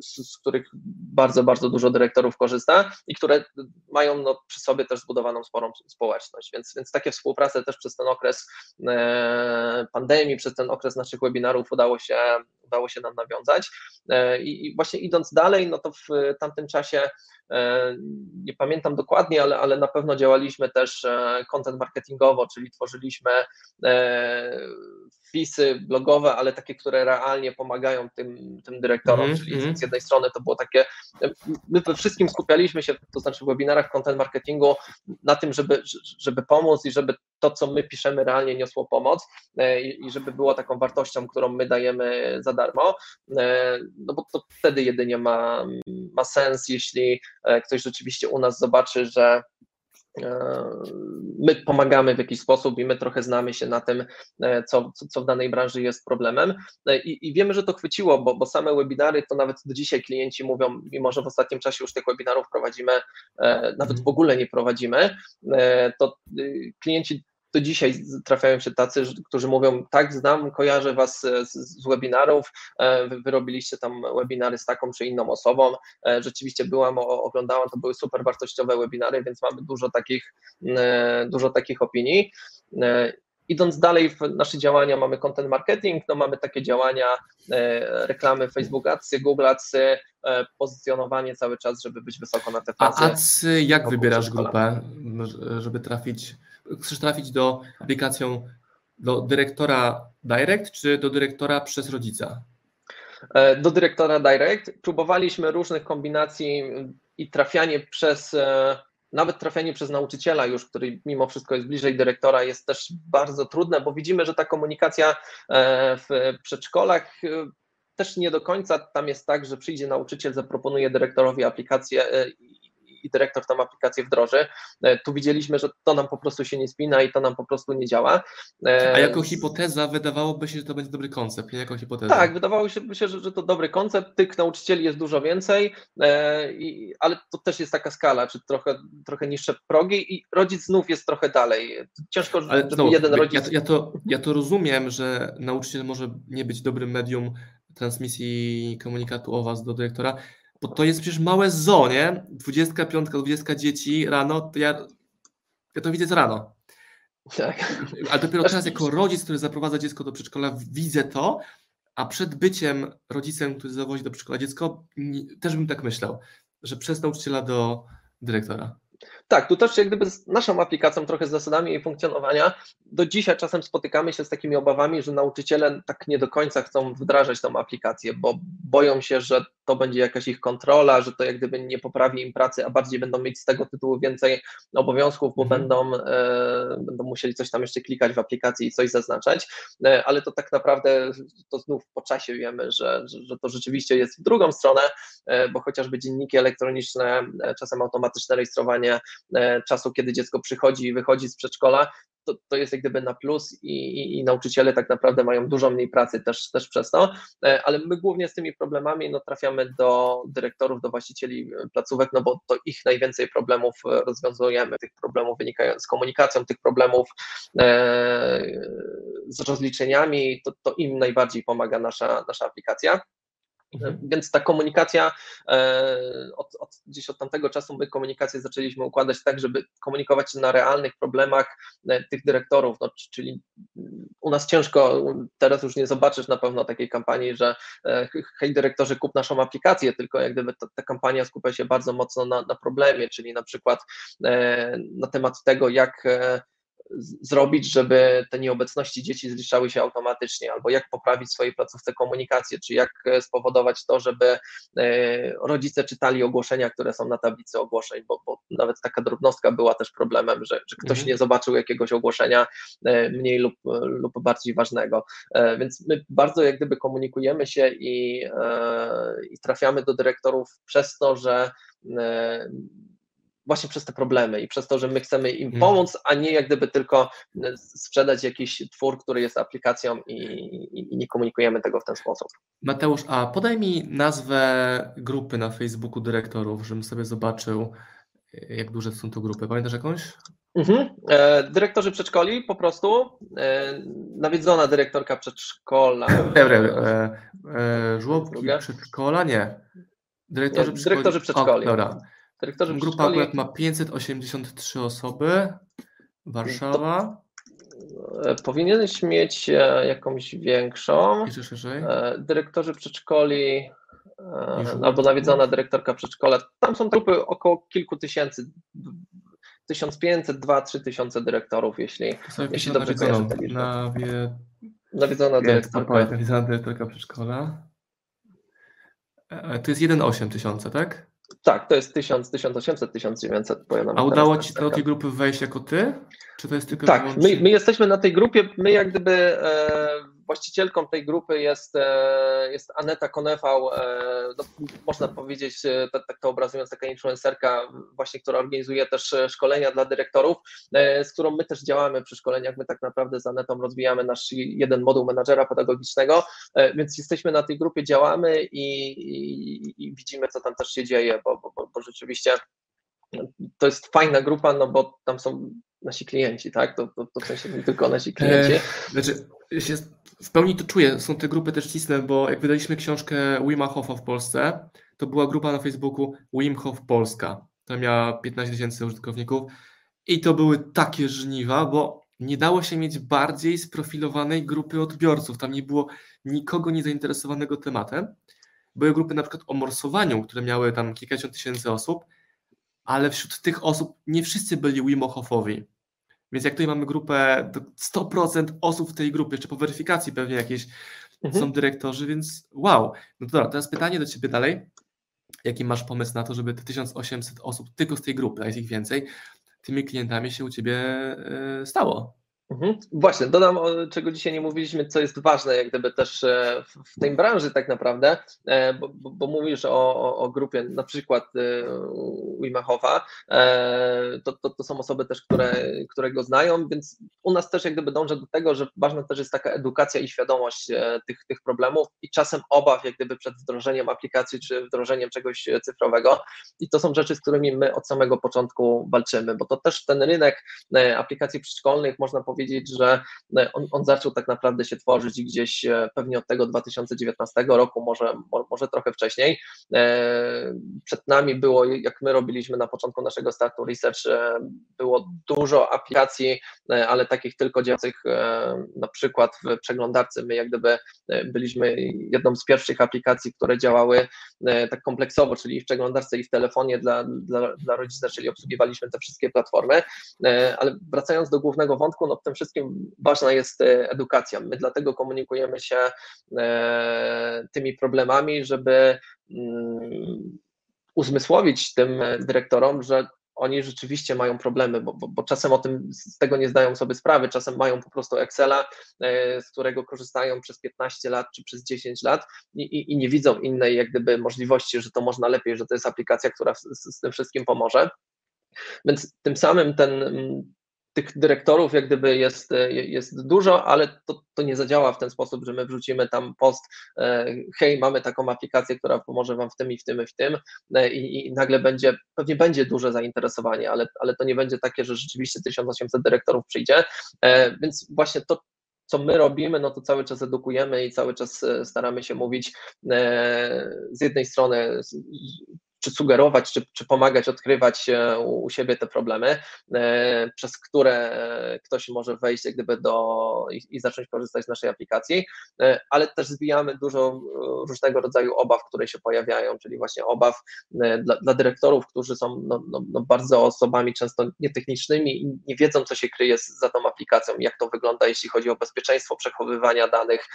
z, z których bardzo, bardzo dużo dyrektorów korzysta i które mają no, przy sobie też zbudowaną sporą społeczność społeczność. Więc, więc takie współprace też przez ten okres e, pandemii, przez ten okres naszych webinarów udało się, udało się nam nawiązać. E, I właśnie idąc dalej, no to w tamtym czasie nie pamiętam dokładnie, ale, ale na pewno działaliśmy też content marketingowo, czyli tworzyliśmy wpisy blogowe, ale takie, które realnie pomagają tym, tym dyrektorom, mm, czyli mm. z jednej strony to było takie, my we wszystkim skupialiśmy się, to znaczy w webinarach content marketingu na tym, żeby, żeby pomóc i żeby to, co my piszemy realnie niosło pomoc e, i, i żeby było taką wartością, którą my dajemy za darmo, e, no bo to wtedy jedynie ma, ma sens, jeśli e, ktoś rzeczywiście u nas zobaczy, że my pomagamy w jakiś sposób i my trochę znamy się na tym, e, co, co w danej branży jest problemem. E, I, I, wiemy, że to chwyciło, bo, bo same webinary to nawet do dzisiaj klienci mówią, mimo że w ostatnim czasie już tych webinarów prowadzimy, e, nawet mhm. w ogóle nie prowadzimy, to y, klienci do dzisiaj trafiają się tacy, którzy mówią, tak, znam, kojarzę Was z, z webinarów, e, wy, robiliście tam webinary z taką czy inną osobą, e, rzeczywiście byłam, oglądałam, to były super wartościowe webinary, więc mamy dużo takich, e, dużo takich opinii. Idąc dalej w nasze działania, mamy content marketing, no mamy takie działania, reklamy Facebook Adsy, Google Adsy, pozycjonowanie cały czas, żeby być wysoko na te A Adsy, jak wybierasz grupę, żeby trafić chcesz trafić do aplikacją do dyrektora Direct, czy do dyrektora przez rodzica? E, do dyrektora Direct. Próbowaliśmy różnych kombinacji i trafianie przez, e, nawet trafianie przez nauczyciela już, który mimo wszystko jest bliżej dyrektora, jest też bardzo trudne, bo widzimy, że ta komunikacja e, w przedszkolach też nie do końca tam jest tak, że przyjdzie nauczyciel, zaproponuje dyrektorowi aplikację i dyrektor tam aplikację wdroży. E, tu widzieliśmy, że to nam po prostu się nie spina i to nam po prostu nie działa. E, A jako hipoteza wydawałoby się, że to będzie dobry koncept, nie jako hipoteza. Tak, wydawało się, że, że to dobry koncept, tych nauczycieli jest dużo więcej, e, ale to też jest taka skala, czy trochę, trochę niższe progi i rodzic znów jest trochę dalej. Ciężko, ale żeby jeden rodzic... Ja, ja, to, ja to rozumiem, że nauczyciel może nie być dobrym medium transmisji komunikatu o Was do dyrektora, bo to jest przecież małe zo, nie? 25, 20 dzieci rano, to ja, ja to widzę co rano. Tak. Ale dopiero teraz jako rodzic, który zaprowadza dziecko do przedszkola, widzę to, a przed byciem rodzicem, który zawozi do przedszkola dziecko, też bym tak myślał, że przez nauczyciela do dyrektora. Tak, tu też jak gdyby z naszą aplikacją, trochę z zasadami jej funkcjonowania, do dzisiaj czasem spotykamy się z takimi obawami, że nauczyciele tak nie do końca chcą wdrażać tą aplikację, bo boją się, że to będzie jakaś ich kontrola, że to jak gdyby nie poprawi im pracy, a bardziej będą mieć z tego tytułu więcej obowiązków, bo mhm. będą, e, będą musieli coś tam jeszcze klikać w aplikacji i coś zaznaczać, e, ale to tak naprawdę to znów po czasie wiemy, że, że, to rzeczywiście jest w drugą stronę, e, bo chociażby dzienniki elektroniczne, e, czasem automatyczne rejestrowanie czasu, kiedy dziecko przychodzi i wychodzi z przedszkola, to, to jest jak gdyby na plus i, i, i, nauczyciele tak naprawdę mają dużo mniej pracy też, też przez to, e, ale my głównie z tymi problemami no, trafiamy do dyrektorów, do właścicieli placówek, no bo to ich najwięcej problemów rozwiązujemy, tych problemów wynikających z komunikacją, tych problemów e, z rozliczeniami, to, to im najbardziej pomaga nasza, nasza aplikacja. Mhm. Więc ta komunikacja, e, od, od, gdzieś od tamtego czasu my komunikację zaczęliśmy układać tak, żeby komunikować na realnych problemach e, tych dyrektorów, no, czyli u nas ciężko, teraz już nie zobaczysz na pewno takiej kampanii, że e, hej dyrektorzy kup naszą aplikację, tylko jak gdyby ta, ta kampania skupia się bardzo mocno na, na problemie, czyli na przykład na temat tego, jak zrobić, żeby te nieobecności dzieci zliczały się automatycznie, albo jak poprawić w swojej placówce komunikację, czy jak e, spowodować to, żeby e, rodzice czytali ogłoszenia, które są na tablicy ogłoszeń, bo, bo nawet taka drobnostka była też problemem, że, że ktoś mhm. nie zobaczył jakiegoś ogłoszenia e, mniej lub, lub bardziej ważnego. Więc my bardzo jak gdyby komunikujemy się i, i trafiamy do dyrektorów przez to, że właśnie przez te problemy i przez to, że my chcemy im mhm. pomóc, a nie jak gdyby tylko e, sprzedać jakiś twór, który jest aplikacją i, i, i, nie komunikujemy tego w ten sposób. Mateusz, a podaj mi nazwę grupy na Facebooku dyrektorów, żebym sobie zobaczył, e, jak duże są to grupy. Pamiętasz jakąś? Mhm. E, dyrektorzy przedszkoli po prostu. Nawiedzona dyrektorka przedszkola. Dobra, e, e, żłobki przedszkola? Nie. Dyrektorzy, nie, przedszkoli. dyrektorzy przedszkoli. O, dobra. Grupa akurat ma 583 osoby. Warszawa. To e, powinieneś mieć e, jakąś większą. Jeszcze szerzej. E, dyrektorzy przedszkoli albo nawiedzona dyrektorka przedszkola. Tam są grupy około kilku tysięcy. 1500, 2, 3 tysiące dyrektorów, jeśli, jeśli dobrze kojarzę. Nawie... Nawiedzona dyrektorka. Nawiedzona dyrektorka przedszkola. To jest 1,8 tysiące, tak? Tak, to jest 1000, 1800, 1900. A udało Ci do tej grupy wejść jako Ty? Czy to jest tylko Tak, my, my, jesteśmy na tej grupie, my jak gdyby e, właścicielką tej grupy jest, e, jest Aneta Konefał, e, no, można powiedzieć, tak, tak to obrazując, taka influencerka właśnie, która organizuje też szkolenia dla dyrektorów, z którą my też działamy przy szkoleniach, my tak naprawdę z Anetą rozwijamy nasz jeden moduł menadżera pedagogicznego, więc jesteśmy na tej grupie, działamy i, i, i widzimy, co tam też się dzieje, bo, bo, bo rzeczywiście to jest fajna grupa, no bo tam są nasi klienci, tak? To, to, to w sensie nie tylko nasi klienci. znaczy, w pełni to czuję, są te grupy też cisne, bo jak wydaliśmy książkę Wima Hofa w Polsce, to była grupa na Facebooku Wim Hof Polska. To miała 15 tysięcy użytkowników i to były takie żniwa, bo nie dało się mieć bardziej sprofilowanej grupy odbiorców. Tam nie było nikogo niezainteresowanego tematem. Były grupy na przykład o morsowaniu, które miały tam kilkadziesiąt tysięcy osób, ale wśród tych osób nie wszyscy byli Wim Hofowi. Więc jak tutaj mamy grupę, 100% osób w tej grupie, jeszcze po weryfikacji pewnie jakieś mhm. są dyrektorzy, więc wow. No dobra, teraz pytanie do Ciebie dalej. Jaki masz pomysł na to, żeby te 1800 osób tylko z tej grupy, a jest ich więcej, tymi klientami się u Ciebie e, stało? Mhm. Właśnie, dodam, czego dzisiaj nie mówiliśmy, co jest ważne, jak gdyby też e, w tej branży tak naprawdę, e, bo, bo, bo mówisz o, o, o, grupie na przykład e, Wimachowa, to, to, to, są osoby też, które, które go znają, więc u nas też jak gdyby dążę do tego, że ważna też jest taka edukacja i świadomość tych, tych problemów i czasem obaw jak gdyby przed wdrożeniem aplikacji czy wdrożeniem czegoś cyfrowego i to są rzeczy, z którymi my od samego początku walczymy, bo to też ten rynek aplikacji przedszkolnych, można powiedzieć, powiedzieć, że e, on, on, zaczął tak naprawdę się tworzyć gdzieś e, pewnie od tego 2019 roku, może, może trochę wcześniej. E, przed nami było, jak my robiliśmy na początku naszego startu research, było dużo aplikacji, ale takich tylko działających na przykład w przeglądarce. My jak gdyby byliśmy jedną z pierwszych aplikacji, które działały tak kompleksowo, czyli w przeglądarce i w telefonie dla, dla, dla czyli obsługiwaliśmy te wszystkie platformy. Ale wracając do głównego wątku, no w tym wszystkim ważna jest e, edukacja. My dlatego komunikujemy się e, tymi problemami, żeby mm, uzmysłowić tym dyrektorom, że oni rzeczywiście mają problemy, bo, bo, bo, czasem o tym z tego nie zdają sobie sprawy, czasem mają po prostu Excela, e, z którego korzystają przez 15 lat czy przez 10 lat i, i, i nie widzą innej jak gdyby możliwości, że to można lepiej, że to jest aplikacja, która z, z tym wszystkim pomoże. Więc tym samym ten, tych dyrektorów jak gdyby jest, e, jest dużo, ale to, to nie zadziała w ten sposób, że my wrzucimy tam post, e, hej, mamy taką aplikację, która pomoże Wam w tym i w tym i w tym e, i, i nagle będzie, pewnie będzie duże zainteresowanie, ale, ale to nie będzie takie, że rzeczywiście 1800 dyrektorów przyjdzie, więc właśnie to, co my robimy, no to cały czas edukujemy i cały czas staramy się mówić z jednej strony czy sugerować, czy, czy pomagać odkrywać u, u siebie te problemy, e, przez które ktoś może wejść jak gdyby do i, i, zacząć korzystać z naszej aplikacji, e, ale też zbijamy dużo e, różnego rodzaju obaw, które się pojawiają, czyli właśnie obaw dla, dla dyrektorów, którzy są no, no, no bardzo osobami często nietechnicznymi i nie wiedzą, co się kryje za tą aplikacją, jak to wygląda, jeśli chodzi o bezpieczeństwo przechowywania danych,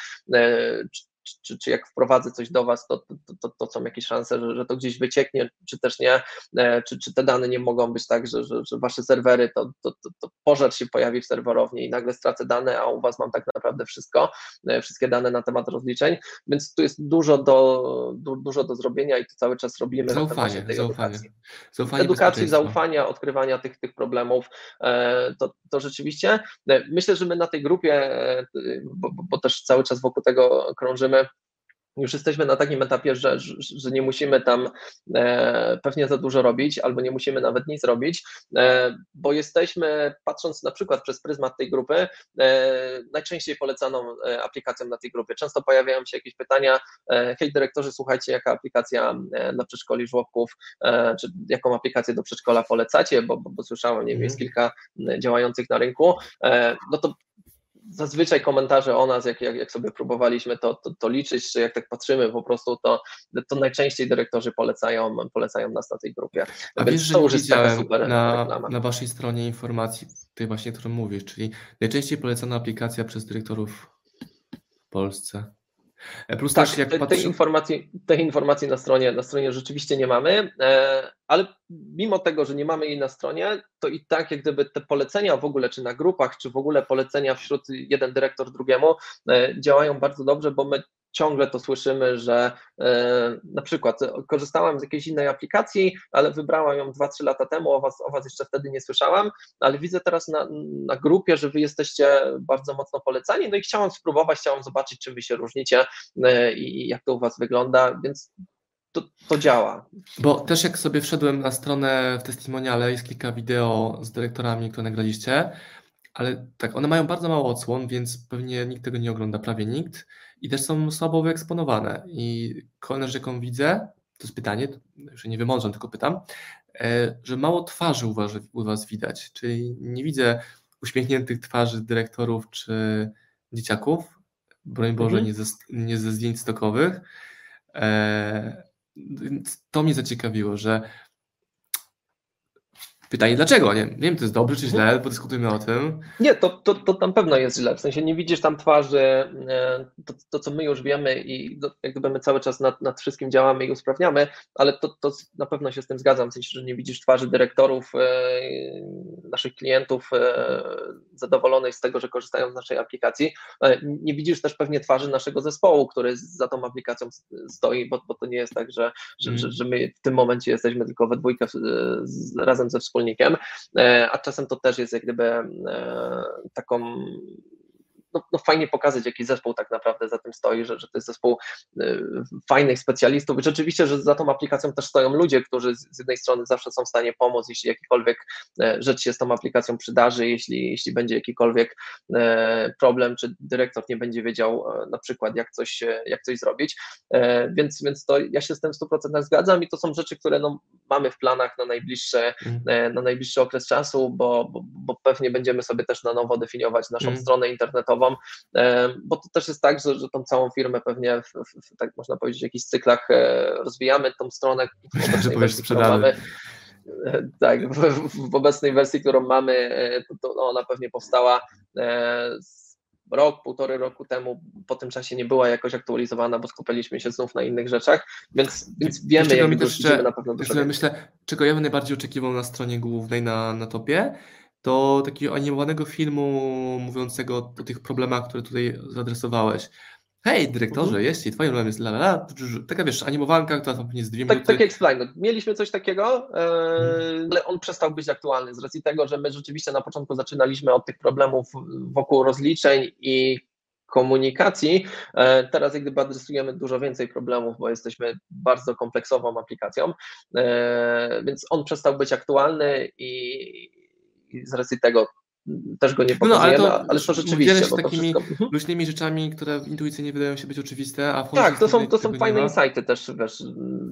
czy, czy jak wprowadzę coś do Was, to, to, to, to są jakieś szanse, że, że to gdzieś wycieknie, czy też nie, e, czy, czy te dane nie mogą być tak, że, że, że Wasze serwery, to, to, to, to pożar się pojawi w serwerowni i nagle stracę dane, a u Was mam tak naprawdę wszystko, e, wszystkie dane na temat rozliczeń, więc tu jest dużo do, du, dużo do zrobienia i to cały czas robimy. Zaufanie, tej zaufanie. Edukacji, zaufanie edukacji zaufania, odkrywania tych, tych problemów, e, to, to rzeczywiście, myślę, że my na tej grupie, bo, bo też cały czas wokół tego krążymy, już jesteśmy na takim etapie, że, że nie musimy tam e, pewnie za dużo robić, albo nie musimy nawet nic robić, e, bo jesteśmy, patrząc na przykład przez pryzmat tej grupy, e, najczęściej polecaną aplikacją na tej grupie. Często pojawiają się jakieś pytania, hej dyrektorzy, słuchajcie, jaka aplikacja dla przedszkoli żłobków, czy jaką aplikację do przedszkola polecacie, bo, bo, bo słyszałem, nie wiem, jest mhm. kilka działających na rynku, no to zazwyczaj komentarze o nas, jak, jak, jak sobie próbowaliśmy to, to, to, liczyć, czy jak tak patrzymy po prostu, to, to najczęściej dyrektorzy polecają, polecają nas na tej grupie. A Więc wiesz, to już jest taka super na, na waszej stronie informacji, tej właśnie, którą mówisz, czyli najczęściej polecana aplikacja przez dyrektorów w Polsce. E, plus tak, też jak te, patrzy... tej, informacji, tej informacji na stronie, na stronie rzeczywiście nie mamy, e, ale mimo tego, że nie mamy jej na stronie, to i tak jak gdyby te polecenia w ogóle, czy na grupach, czy w ogóle polecenia wśród jeden dyrektor drugiemu e, działają bardzo dobrze, bo my ciągle to słyszymy, że e, na przykład korzystałam z jakiejś innej aplikacji, ale wybrałam ją 2-3 lata temu, o was, o was jeszcze wtedy nie słyszałam, ale widzę teraz na, na grupie, że wy jesteście bardzo mocno polecani, no i chciałam spróbować, chciałam zobaczyć, czym wy się różnicie e, i jak to u was wygląda, więc to, to, działa. Bo też jak sobie wszedłem na stronę w testimoniale, jest kilka wideo z dyrektorami, które nagraliście, ale tak, one mają bardzo mało odsłon, więc pewnie nikt tego nie ogląda, prawie nikt i też są słabo wyeksponowane. I kolejna rzecz, jaką widzę, to jest pytanie, już nie wymądrzam, tylko pytam, e, że mało twarzy u was, u was widać, czyli nie widzę uśmiechniętych twarzy dyrektorów czy dzieciaków, broń Boże, mhm. nie, ze, nie ze zdjęć stokowych. E, to mnie zaciekawiło, że Pytanie dlaczego? Nie, nie wiem, to jest dobrze czy źle, podyskutujmy o tym. Nie, to, to, to na pewno jest źle. W sensie nie widzisz tam twarzy, e, to, to co my już wiemy i jakby my cały czas nad, nad wszystkim działamy i usprawniamy, ale to, to na pewno się z tym zgadzam, w sensie, że nie widzisz twarzy dyrektorów, e, naszych klientów e, zadowolonych z tego, że korzystają z naszej aplikacji. Nie widzisz też pewnie twarzy naszego zespołu, który za tą aplikacją stoi, bo, bo to nie jest tak, że, że, że, że my w tym momencie jesteśmy tylko we dwójkę razem ze wspólnością wspólnikiem, e, a czasem to też jest jak gdyby e, taką no, no, fajnie pokazać, jaki zespół tak naprawdę za tym stoi, że, że to jest zespół y, fajnych specjalistów. I rzeczywiście, że za tą aplikacją też stoją ludzie, którzy z, jednej strony zawsze są w stanie pomóc, jeśli jakikolwiek e, rzecz się z tą aplikacją przydarzy, jeśli, jeśli będzie jakikolwiek e, problem, czy dyrektor nie będzie wiedział e, na przykład, jak coś, jak coś zrobić. Więc, więc to ja się z tym w 100% zgadzam i to są rzeczy, które no, mamy w planach na najbliższy, mm. na najbliższy okres czasu, bo, bo, bo pewnie będziemy sobie też na nowo definiować naszą mm. stronę internetową, bo to też jest tak, że, że tą całą firmę pewnie, w, w, tak można powiedzieć, w jakichś cyklach e, rozwijamy tą stronę, że powiesz sprzedamy. E, tak, w, w, obecnej wersji, którą mamy, e, to, to ona pewnie powstała rok, półtory roku temu, po tym czasie nie była jakoś aktualizowana, bo skupiliśmy się znów na innych rzeczach, więc, więc wiemy, jak jeszcze, na pewno do Myślę, czego ja bym najbardziej oczekiwał na stronie głównej, na, na topie, to takiego animowanego filmu mówiącego o, tych problemach, które tutaj zaadresowałeś. Hej, dyrektorze, mhm. jest i twoim problemem jest la, la, la. Taka wiesz, animowanka, która tam pewnie z dwie tak, minuty. Tak jak Explain. No, mieliśmy coś takiego, e, hmm. ale on przestał być aktualny z racji tego, że my rzeczywiście na początku zaczynaliśmy od tych problemów wokół rozliczeń i komunikacji. E, teraz jak gdyby adresujemy dużo więcej problemów, bo jesteśmy bardzo kompleksową aplikacją, e, więc on przestał być aktualny i, i z racji tego też go nie pokazujemy, no, ale, to, ale to rzeczywiście. Się takimi wszystko... Mhm. luźnymi rzeczami, które intuicyjnie wydają się być oczywiste, a Tak, to są, to są fajne insighty też, wiesz,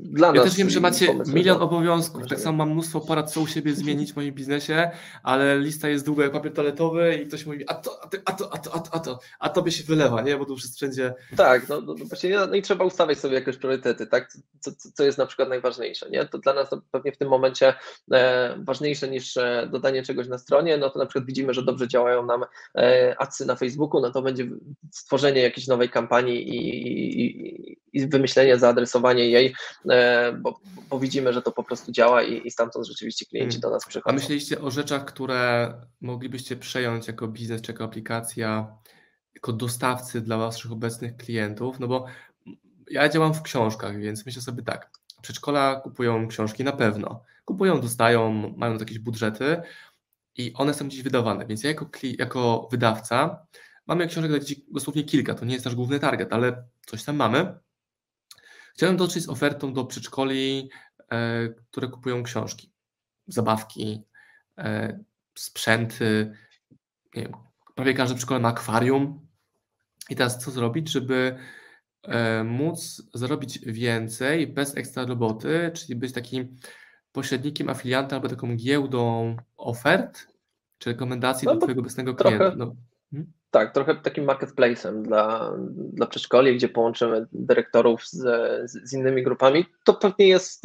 dla ja nas. Ja też wiem, że macie milion obowiązków, tak samo mam mnóstwo porad, co u siebie zmienić w moim biznesie, ale lista jest długa jak papier toaletowy i ktoś mówi, a to, a to, a to, a to, a to, a to, a tobie się wylewa, nie, bo tu już jest wszędzie... Tak, no, no, właśnie, no i trzeba ustawiać sobie jakieś priorytety, tak, co, co jest na przykład najważniejsze, nie, to dla nas to pewnie w tym momencie e, ważniejsze niż e, dodanie czegoś na stronie, no to na przykład widzimy, że dobrze działają nam e, adsy na Facebooku, no to będzie stworzenie jakiejś nowej kampanii i, i, i wymyślenie, zaadresowanie jej, e, bo, bo, widzimy, że to po prostu działa i, i stamtąd rzeczywiście klienci do nas przychodzą. A myśleliście o rzeczach, które moglibyście przejąć jako biznes czy jako aplikacja, jako dostawcy dla waszych obecnych klientów? No bo ja działam w książkach, więc myślę sobie tak, przedszkola kupują książki na pewno. Kupują, dostają, mają jakieś budżety i one są gdzieś wydawane. Więc ja jako, jako wydawca mamy książek dosłownie kilka. To nie jest nasz główny target, ale coś tam mamy. Chciałem dotrzeć z ofertą do przedszkoli, e, które kupują książki, zabawki, e, sprzęty. Wiem, prawie każde przedszkole ma akwarium. I teraz co zrobić, żeby e, móc zarobić więcej bez ekstra roboty, czyli być takim pośrednikiem, afiliantem albo taką giełdą ofert czy rekomendacji no, do Twojego obecnego klienta. No. Hmm? Tak, trochę takim marketplace'em dla, dla przedszkoli, gdzie połączymy dyrektorów z, z, innymi grupami. To pewnie jest,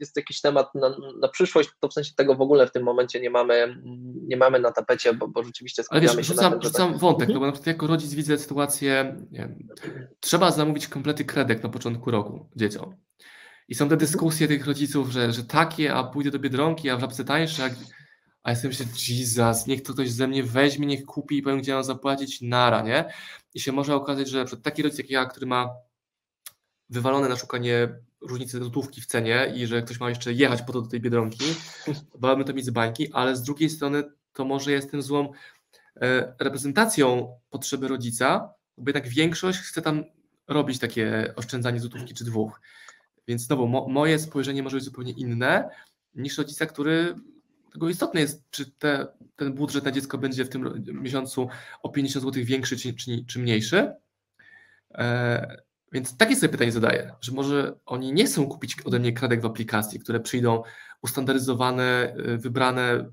jest jakiś temat na, na przyszłość, to w sensie tego w ogóle w tym momencie nie mamy, nie mamy na tapecie, bo, bo rzeczywiście skupiamy Ale wiesz, się rzucam, na tym, rzucam tak... wątek, no bo na przykład jako rodzic widzę sytuację, wiem, trzeba zamówić komplety kredek na początku roku dzieciom. I są te dyskusje tych rodziców, że, że takie, a pójdę do Biedronki, a w żabce tańsze, jak... a ja sobie myślę, Jesus, niech to ktoś ze mnie weźmie, niech kupi i powiem, gdzie mam zapłacić, nara, nie? I się może okazać, że taki rodzic jak ja, który ma wywalone na szukanie różnicy złotówki w cenie i że ktoś ma jeszcze jechać po to do tej Biedronki, wolałbym to mieć z bańki, ale z drugiej strony to może jestem złą e, reprezentacją potrzeby rodzica, bo jednak większość chce tam robić takie oszczędzanie złotówki czy dwóch. Więc znowu, mo, moje spojrzenie może być zupełnie inne niż rodzica, który tego istotne jest, czy te, ten budżet na dziecko będzie w tym miesiącu o 50 zł większy czy, czy, czy mniejszy. E, więc takie sobie pytanie zadaję, że może oni nie chcą kupić ode mnie kredek w aplikacji, które przyjdą ustandaryzowane, e, wybrane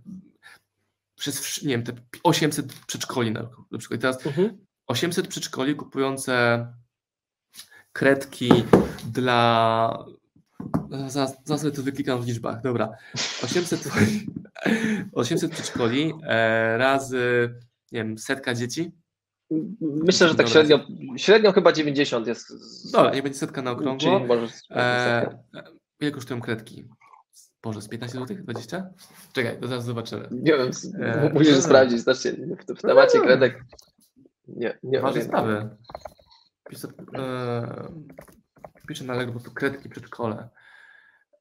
przez nie wiem, te 800 przedszkoli na, na przykład. I teraz mhm. 800 przedszkoli kupujące kredki dla. Zaraz, zaraz sobie to wyklikam w liczbach. Dobra. 800, 800 przedszkoli e, razy nie wiem, setka dzieci. Myślę, że tak Dobra. średnio, średnio chyba 90 jest. Dobra, nie będzie setka na okrągło. Może e, ile kosztują kredki? Boże, z 15 zł? 20? Czekaj, to zaraz zobaczymy. Nie wiem, e, musisz sprawdzić, znacznie w, w temacie kredek. Nie, nie Ważne sprawy. Piszę, e, piszę na Allegro po prostu kredki przedszkole.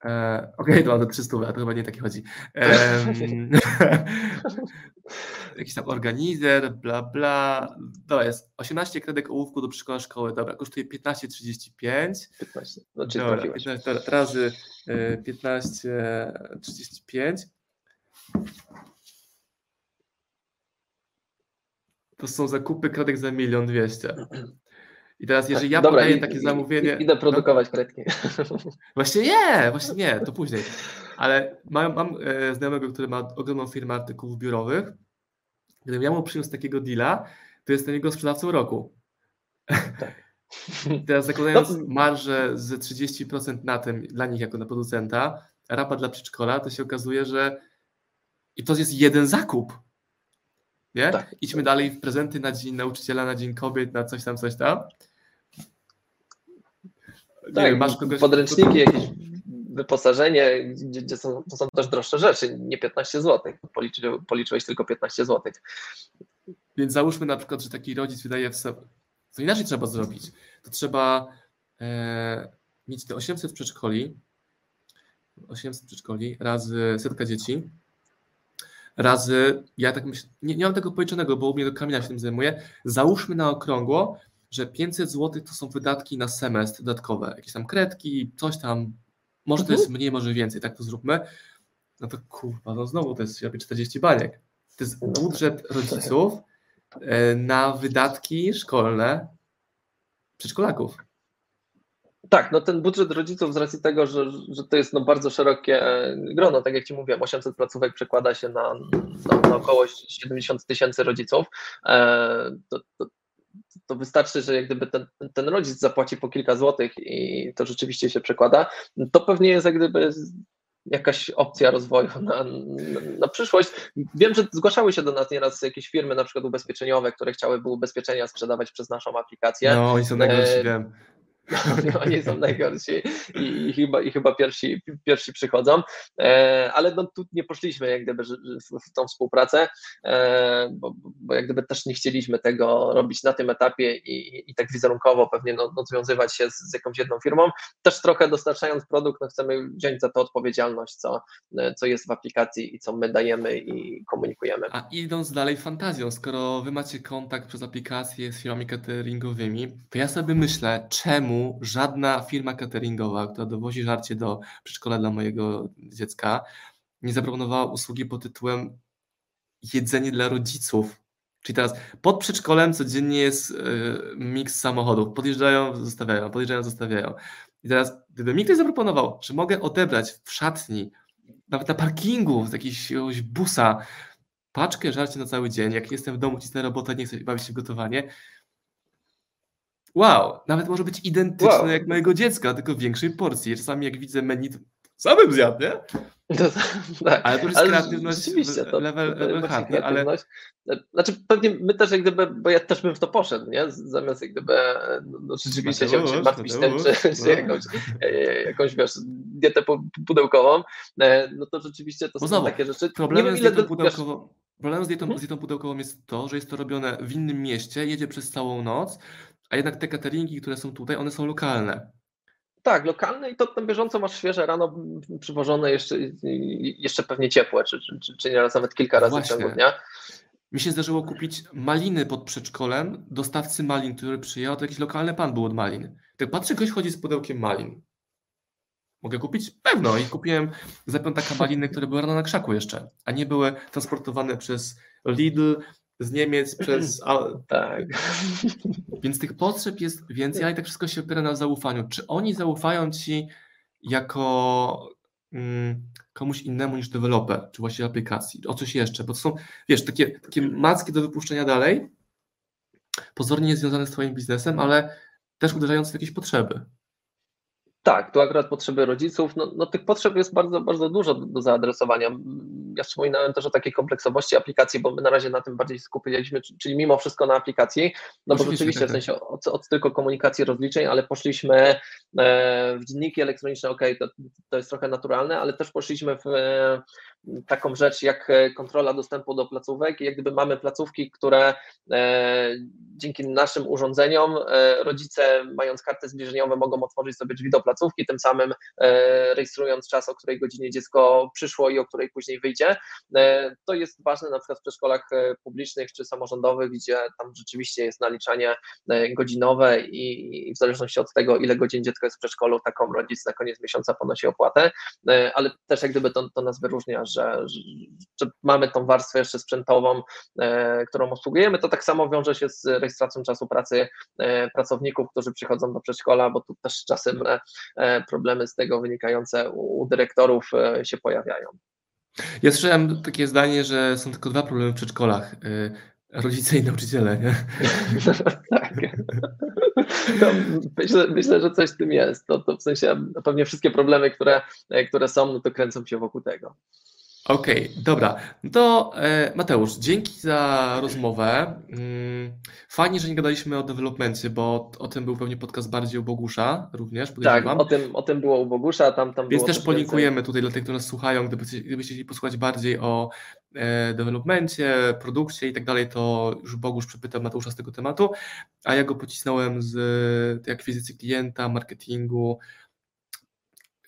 E, Okej, okay, to mam do 300, a to chyba nie takie chodzi. Jakiś tam organizer, bla bla. Dobra, jest 18 kredek ołówku do przedszkola szkoły. Dobra, kosztuje 15,35. 15, no czyli dobra, 15, razy 15,35. E, to są zakupy kredek za milion dwieście. I teraz, jeżeli tak, ja dobra, podaję takie zamówienie. Idę produkować no, kredki. Właśnie nie, właśnie nie, to później. Ale mam, mam e, znajomego, który ma ogromną firmę artykułów biurowych. Gdybym ja mu przyniósł takiego deala, to jestem jego sprzedawcą roku. Tak. Teraz zakładając no. marżę z 30% na tym dla nich jako na producenta, rapat dla przedszkola, to się okazuje, że i to jest jeden zakup. Nie? Tak. Idźmy dalej w prezenty na dzień nauczyciela, na dzień kobiet, na coś tam, coś tam. Tak, wiem, masz kogoś... podręczniki, jakieś wyposażenie, gdzie, gdzie są, to są też droższe rzeczy, nie 15 zł. Policzy, policzyłeś tylko 15 zł. Więc załóżmy na przykład, że taki rodzic wydaje w sobie. Co inaczej trzeba zrobić? To trzeba e, mieć te 800 przedszkoli, 800 przedszkoli razy setka dzieci, razy, ja tak myślę, nie, nie mam tego policzonego, bo u mnie do kamienia się tym zajmuje, załóżmy na okrągło, że 500 zł to są wydatki na semestr dodatkowe, jakieś tam kredki, coś tam, może to jest mhm. mniej, może więcej, tak to zróbmy. No to kurwa, no znowu to jest 40 baniek. To jest budżet rodziców e, na wydatki szkolne przedszkolaków. Tak, no ten budżet rodziców z racji tego, że, że to jest no bardzo szerokie e, grono, tak jak Ci mówiłem, 800 placówek przekłada się na, na, na około 70 tysięcy rodziców, e, to, to, to, wystarczy, że jak gdyby ten, ten rodzic zapłaci po kilka złotych i to rzeczywiście się przekłada, to pewnie jest jak gdyby jakaś opcja rozwoju na, na, na, przyszłość. Wiem, że zgłaszały się do nas nieraz jakieś firmy, na przykład ubezpieczeniowe, które chciałyby ubezpieczenia sprzedawać przez naszą aplikację. No, oni są najgorsi, e, wiem. No, oni są najgorsi i, chyba, i chyba pierwsi, pierwsi przychodzą, e, ale no, tu nie poszliśmy jak gdyby w, w tą współpracę, e, bo, bo jak gdyby też nie chcieliśmy tego robić na tym etapie i, i tak wizerunkowo pewnie no, no, związywać się z, z, jakąś jedną firmą. Też trochę dostarczając produkt, no, chcemy wziąć za to odpowiedzialność, co, co jest w aplikacji i co my dajemy i komunikujemy. A idąc dalej fantazją, skoro wy macie kontakt przez aplikację z firmami cateringowymi, to ja sobie myślę, czemu żadna firma cateringowa, która dowozi żarcie do przedszkola dla mojego dziecka, nie zaproponowała usługi pod tytułem jedzenie dla rodziców. Czyli teraz pod przedszkolem codziennie jest y, miks samochodów. Podjeżdżają, zostawiają, podjeżdżają, zostawiają. I teraz, gdyby mi ktoś zaproponował, że mogę odebrać w szatni, nawet na parkingu z jakiegoś busa, paczkę żarcia na cały dzień, jak jestem w domu, cisnę robotę, nie chcę bawić się w gotowanie, wow, nawet może być identyczny wow. jak mojego dziecka, tylko w większej porcji. Czasami jak widzę menu, to samym zjadł, nie? To, tak. Ale to już jest kreatywność to, level, to, level hard, ale... Znaczy pewnie my też jak gdyby, bo ja też bym w to poszedł, nie? Zamiast jak gdyby no, no rzeczywiście się, się martwić tym, czy, czy jakąś, e, jakąś wiesz, dietę pudełkową, e, no to rzeczywiście to są takie rzeczy. Problemem z dietą pudełkową, Problemem z dietą, hmm? z dietą pudełkową jest to, że jest to robione w innym mieście, jedzie przez całą noc, a jednak te cateringi, które są tutaj, one są lokalne. Tak, lokalne i to na bieżąco masz świeże rano przywożone, jeszcze, jeszcze pewnie ciepłe, czy, czy, czy nieraz nawet kilka razy Właśnie. w ciągu dnia. Mi się zdarzyło kupić maliny pod przedszkolem, dostawcy malin, który przyjechał, to jakiś lokalny pan był od malin. Tak patrzę, ktoś chodzi z pudełkiem malin. Mogę kupić? Pewno. I kupiłem za piątaka maliny, które były rano na krzaku jeszcze, a nie były transportowane przez Lidl, z Niemiec przez. Tak. Więc tych potrzeb jest więcej, ale tak wszystko się opiera na zaufaniu. Czy oni zaufają ci jako mm, komuś innemu niż deweloper, czy właściwie aplikacji, o coś jeszcze? Bo to są, wiesz, takie, takie macki do wypuszczenia dalej, pozornie związane z Twoim biznesem, ale też uderzające w jakieś potrzeby. Tak, tu akurat potrzeby rodziców, no, no, tych potrzeb jest bardzo, bardzo dużo do, do, zaadresowania. Ja wspominałem też o takiej kompleksowości aplikacji, bo my na razie na tym bardziej skupiliśmy, czyli mimo wszystko na aplikacji, no bo rzeczywiście tak, w sensie od, od, tylko komunikacji rozliczeń, ale poszliśmy e, w dzienniki elektroniczne, ok, to, to jest trochę naturalne, ale też poszliśmy w e, taką rzecz jak kontrola dostępu do placówek jak gdyby mamy placówki, które e, dzięki naszym urządzeniom rodzice mając karty zbliżeniowe mogą otworzyć sobie drzwi do placówki, tym samym e, rejestrując czas, o której godzinie dziecko przyszło i o której później wyjdzie. E, to jest ważne na przykład w przedszkolach e, publicznych czy samorządowych, gdzie tam rzeczywiście jest naliczanie godzinowe i w zależności od tego, ile godzin dziecko jest w przedszkolu, taką rodzic na koniec miesiąca ponosi opłatę, ale też jak gdyby to, to nas wyróżnia, że, że mamy tą warstwę jeszcze sprzętową, którą obsługujemy, to tak samo wiąże się z rejestracją czasu pracy pracowników, którzy przychodzą do przedszkola, bo tu też czasem E, problemy z tego wynikające u dyrektorów e, się pojawiają. Ja słyszałem takie zdanie, że są tylko dwa problemy w przedszkolach. E, rodzice i nauczyciele, nie? tak. No, myślę, myślę, że coś w tym jest. To, to w sensie pewnie wszystkie problemy, które, które są, no to kręcą się wokół tego. Okej, okay, dobra. No to e, Mateusz, dzięki za rozmowę. Mm, fajnie, że nie gadaliśmy o developmencie, bo o tym był pewnie podcast bardziej u Bogusza również. Tak, o tym, o tym było u Bogusza, tam, tam Więc też polinkujemy więcej. tutaj dla tych, którzy nas słuchają, gdybyście, gdybyście chcieli posłuchać bardziej o e, developmencie, produkcie i tak dalej, to już Bogusz przepytał Mateusza z tego tematu, a ja go pocisnąłem z tej akwizycji klienta, marketingu,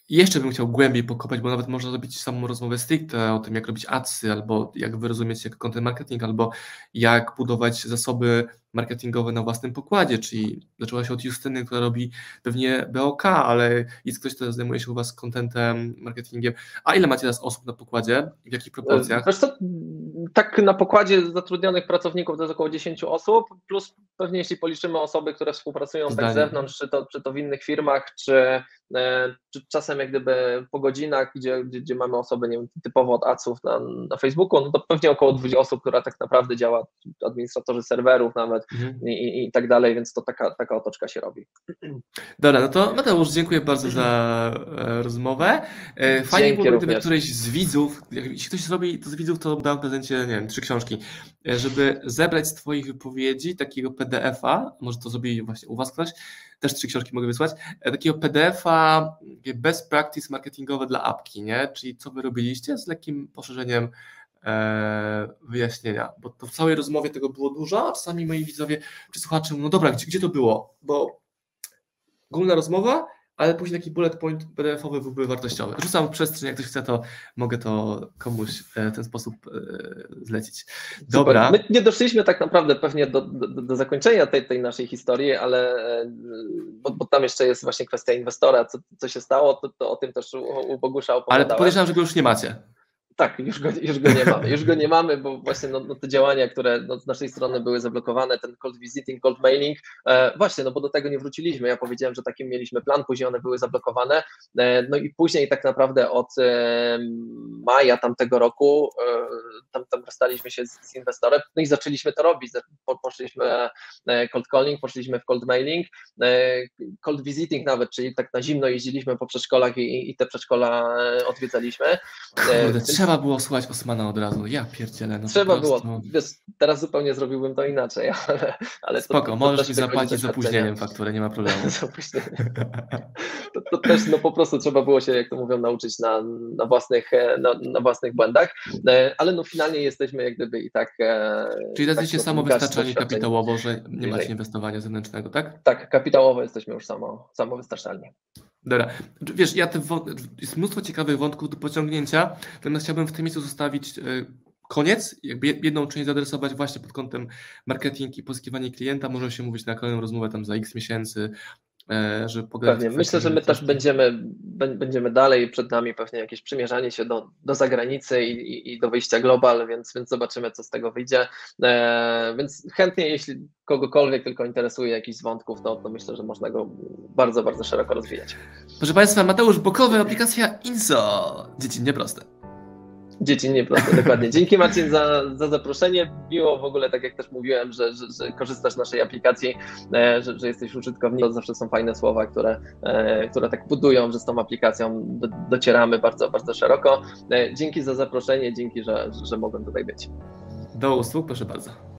jeszcze bym chciał głębiej pokopać, bo nawet można zrobić samą rozmowę stricte o tym, jak robić adsy, albo jak wyrozumieć jak content marketing, albo jak budować zasoby marketingowe na własnym pokładzie, czyli zaczęła się od Justyny, która robi pewnie BOK, ale jest ktoś, kto zajmuje się u Was contentem, marketingiem. A ile macie teraz osób na pokładzie w jakich proporcjach? Wiesz co, tak na pokładzie zatrudnionych pracowników to jest około 10 osób, plus pewnie jeśli policzymy osoby, które współpracują tak z zewnątrz, czy to, czy to w innych firmach, czy czasem jak gdyby po godzinach, gdzie, gdzie, mamy osoby nie wiem, typowo od aców na, na Facebooku, no to pewnie około 20 osób, która tak naprawdę działa, administratorzy serwerów nawet mhm. i, i, i, tak dalej, więc to taka, taka otoczka się robi. Dobra, no to Mateusz, dziękuję bardzo za e, rozmowę. E, fajnie Dzięki było, gdyby któryś z widzów, jeśli ktoś zrobi to z widzów, to dam w prezencie, nie wiem, trzy książki, żeby zebrać z Twoich wypowiedzi takiego PDF-a, może to zrobi właśnie u Was ktoś, też trzy książki mogę wysłać, e, takiego PDF-a best practice marketingowe dla apki, nie? Czyli co Wy robiliście z lekkim poszerzeniem e, wyjaśnienia, bo to w całej rozmowie tego było dużo, a czasami moi widzowie czy słuchacze no dobra, gdzie, gdzie to było? Bo ogólna rozmowa ale później taki bullet point PDF-owy byłby wartościowy. Rzucam w przestrzeń, jak ktoś chce, to mogę to komuś e, w ten sposób e, zlecić. Dobra. Super. My nie doszliśmy tak naprawdę pewnie do, do, do zakończenia tej, tej, naszej historii, ale e, bo, bo, tam jeszcze jest właśnie kwestia inwestora, co, co się stało, to, to o tym też u, u Bogusza opowiadałem. Ale podejrzewam, że go już nie macie. Tak, już go, już go nie mamy. Już go nie mamy, bo właśnie no, no te działania, które no, z naszej strony były zablokowane, ten cold visiting, cold mailing, e, właśnie, no bo do tego nie wróciliśmy. Ja powiedziałem, że takim mieliśmy plan, później one były zablokowane. E, no i później tak naprawdę od e, maja tamtego roku e, tam, tam rozstaliśmy się z, z, inwestorem, no i zaczęliśmy to robić. Po, poszliśmy e, cold calling, poszliśmy w cold mailing, e, cold visiting nawet, czyli tak na zimno jeździliśmy po przedszkolach i, i te przedszkola odwiedzaliśmy. Kurde, trzeba było słuchać Osmana od razu. Ja pierdzielę. No trzeba było. Wiesz, teraz zupełnie zrobiłbym to inaczej, ale, ale Spoko, to, możesz mi zapłacić z opóźnieniem fakturę, nie ma problemu. to, to, też no po prostu trzeba było się, jak to mówią, nauczyć na, na, własnych, e, na, na własnych błędach, e, ale no finalnie jesteśmy jak gdyby i tak... E, Czyli jesteście tak, no, samowystarczalni kapitałowo, że nie macie inwestowania zewnętrznego, tak? Tak, kapitałowo jesteśmy już samo, samowystarczalni. Dobra. Wiesz, ja te jest mnóstwo ciekawych wątków do pociągnięcia, natomiast chciałbym w tym miejscu zostawić e, koniec, jakby jedną część zaadresować właśnie pod kątem marketing i pozyskiwanie klienta. Możemy się mówić na kolejną rozmowę tam za x miesięcy, e, pogadać. Pewnie. Myślę, że my też będziemy, będziemy dalej, przed nami pewnie jakieś przymierzanie się do, do zagranicy i, i, do wyjścia global, więc, więc zobaczymy, co z tego wyjdzie. E, więc chętnie, jeśli kogokolwiek tylko interesuje jakiś z wątków, to, to myślę, że można go bardzo, bardzo szeroko rozwijać. Proszę Państwa, Mateusz Bokowy, aplikacja Inso. Dziecinnie proste. Dziecinnie proste, dokładnie. Dzięki Marcin za, za zaproszenie. Miło w ogóle, tak jak też mówiłem, że, że, że korzystasz z naszej aplikacji, e, że, że jesteś użytkownikiem. Zawsze są fajne słowa, które, e, które tak budują, że z tą aplikacją do, docieramy bardzo, bardzo szeroko. E, dzięki za zaproszenie, dzięki, że, że mogłem tutaj być. Do usług, proszę bardzo.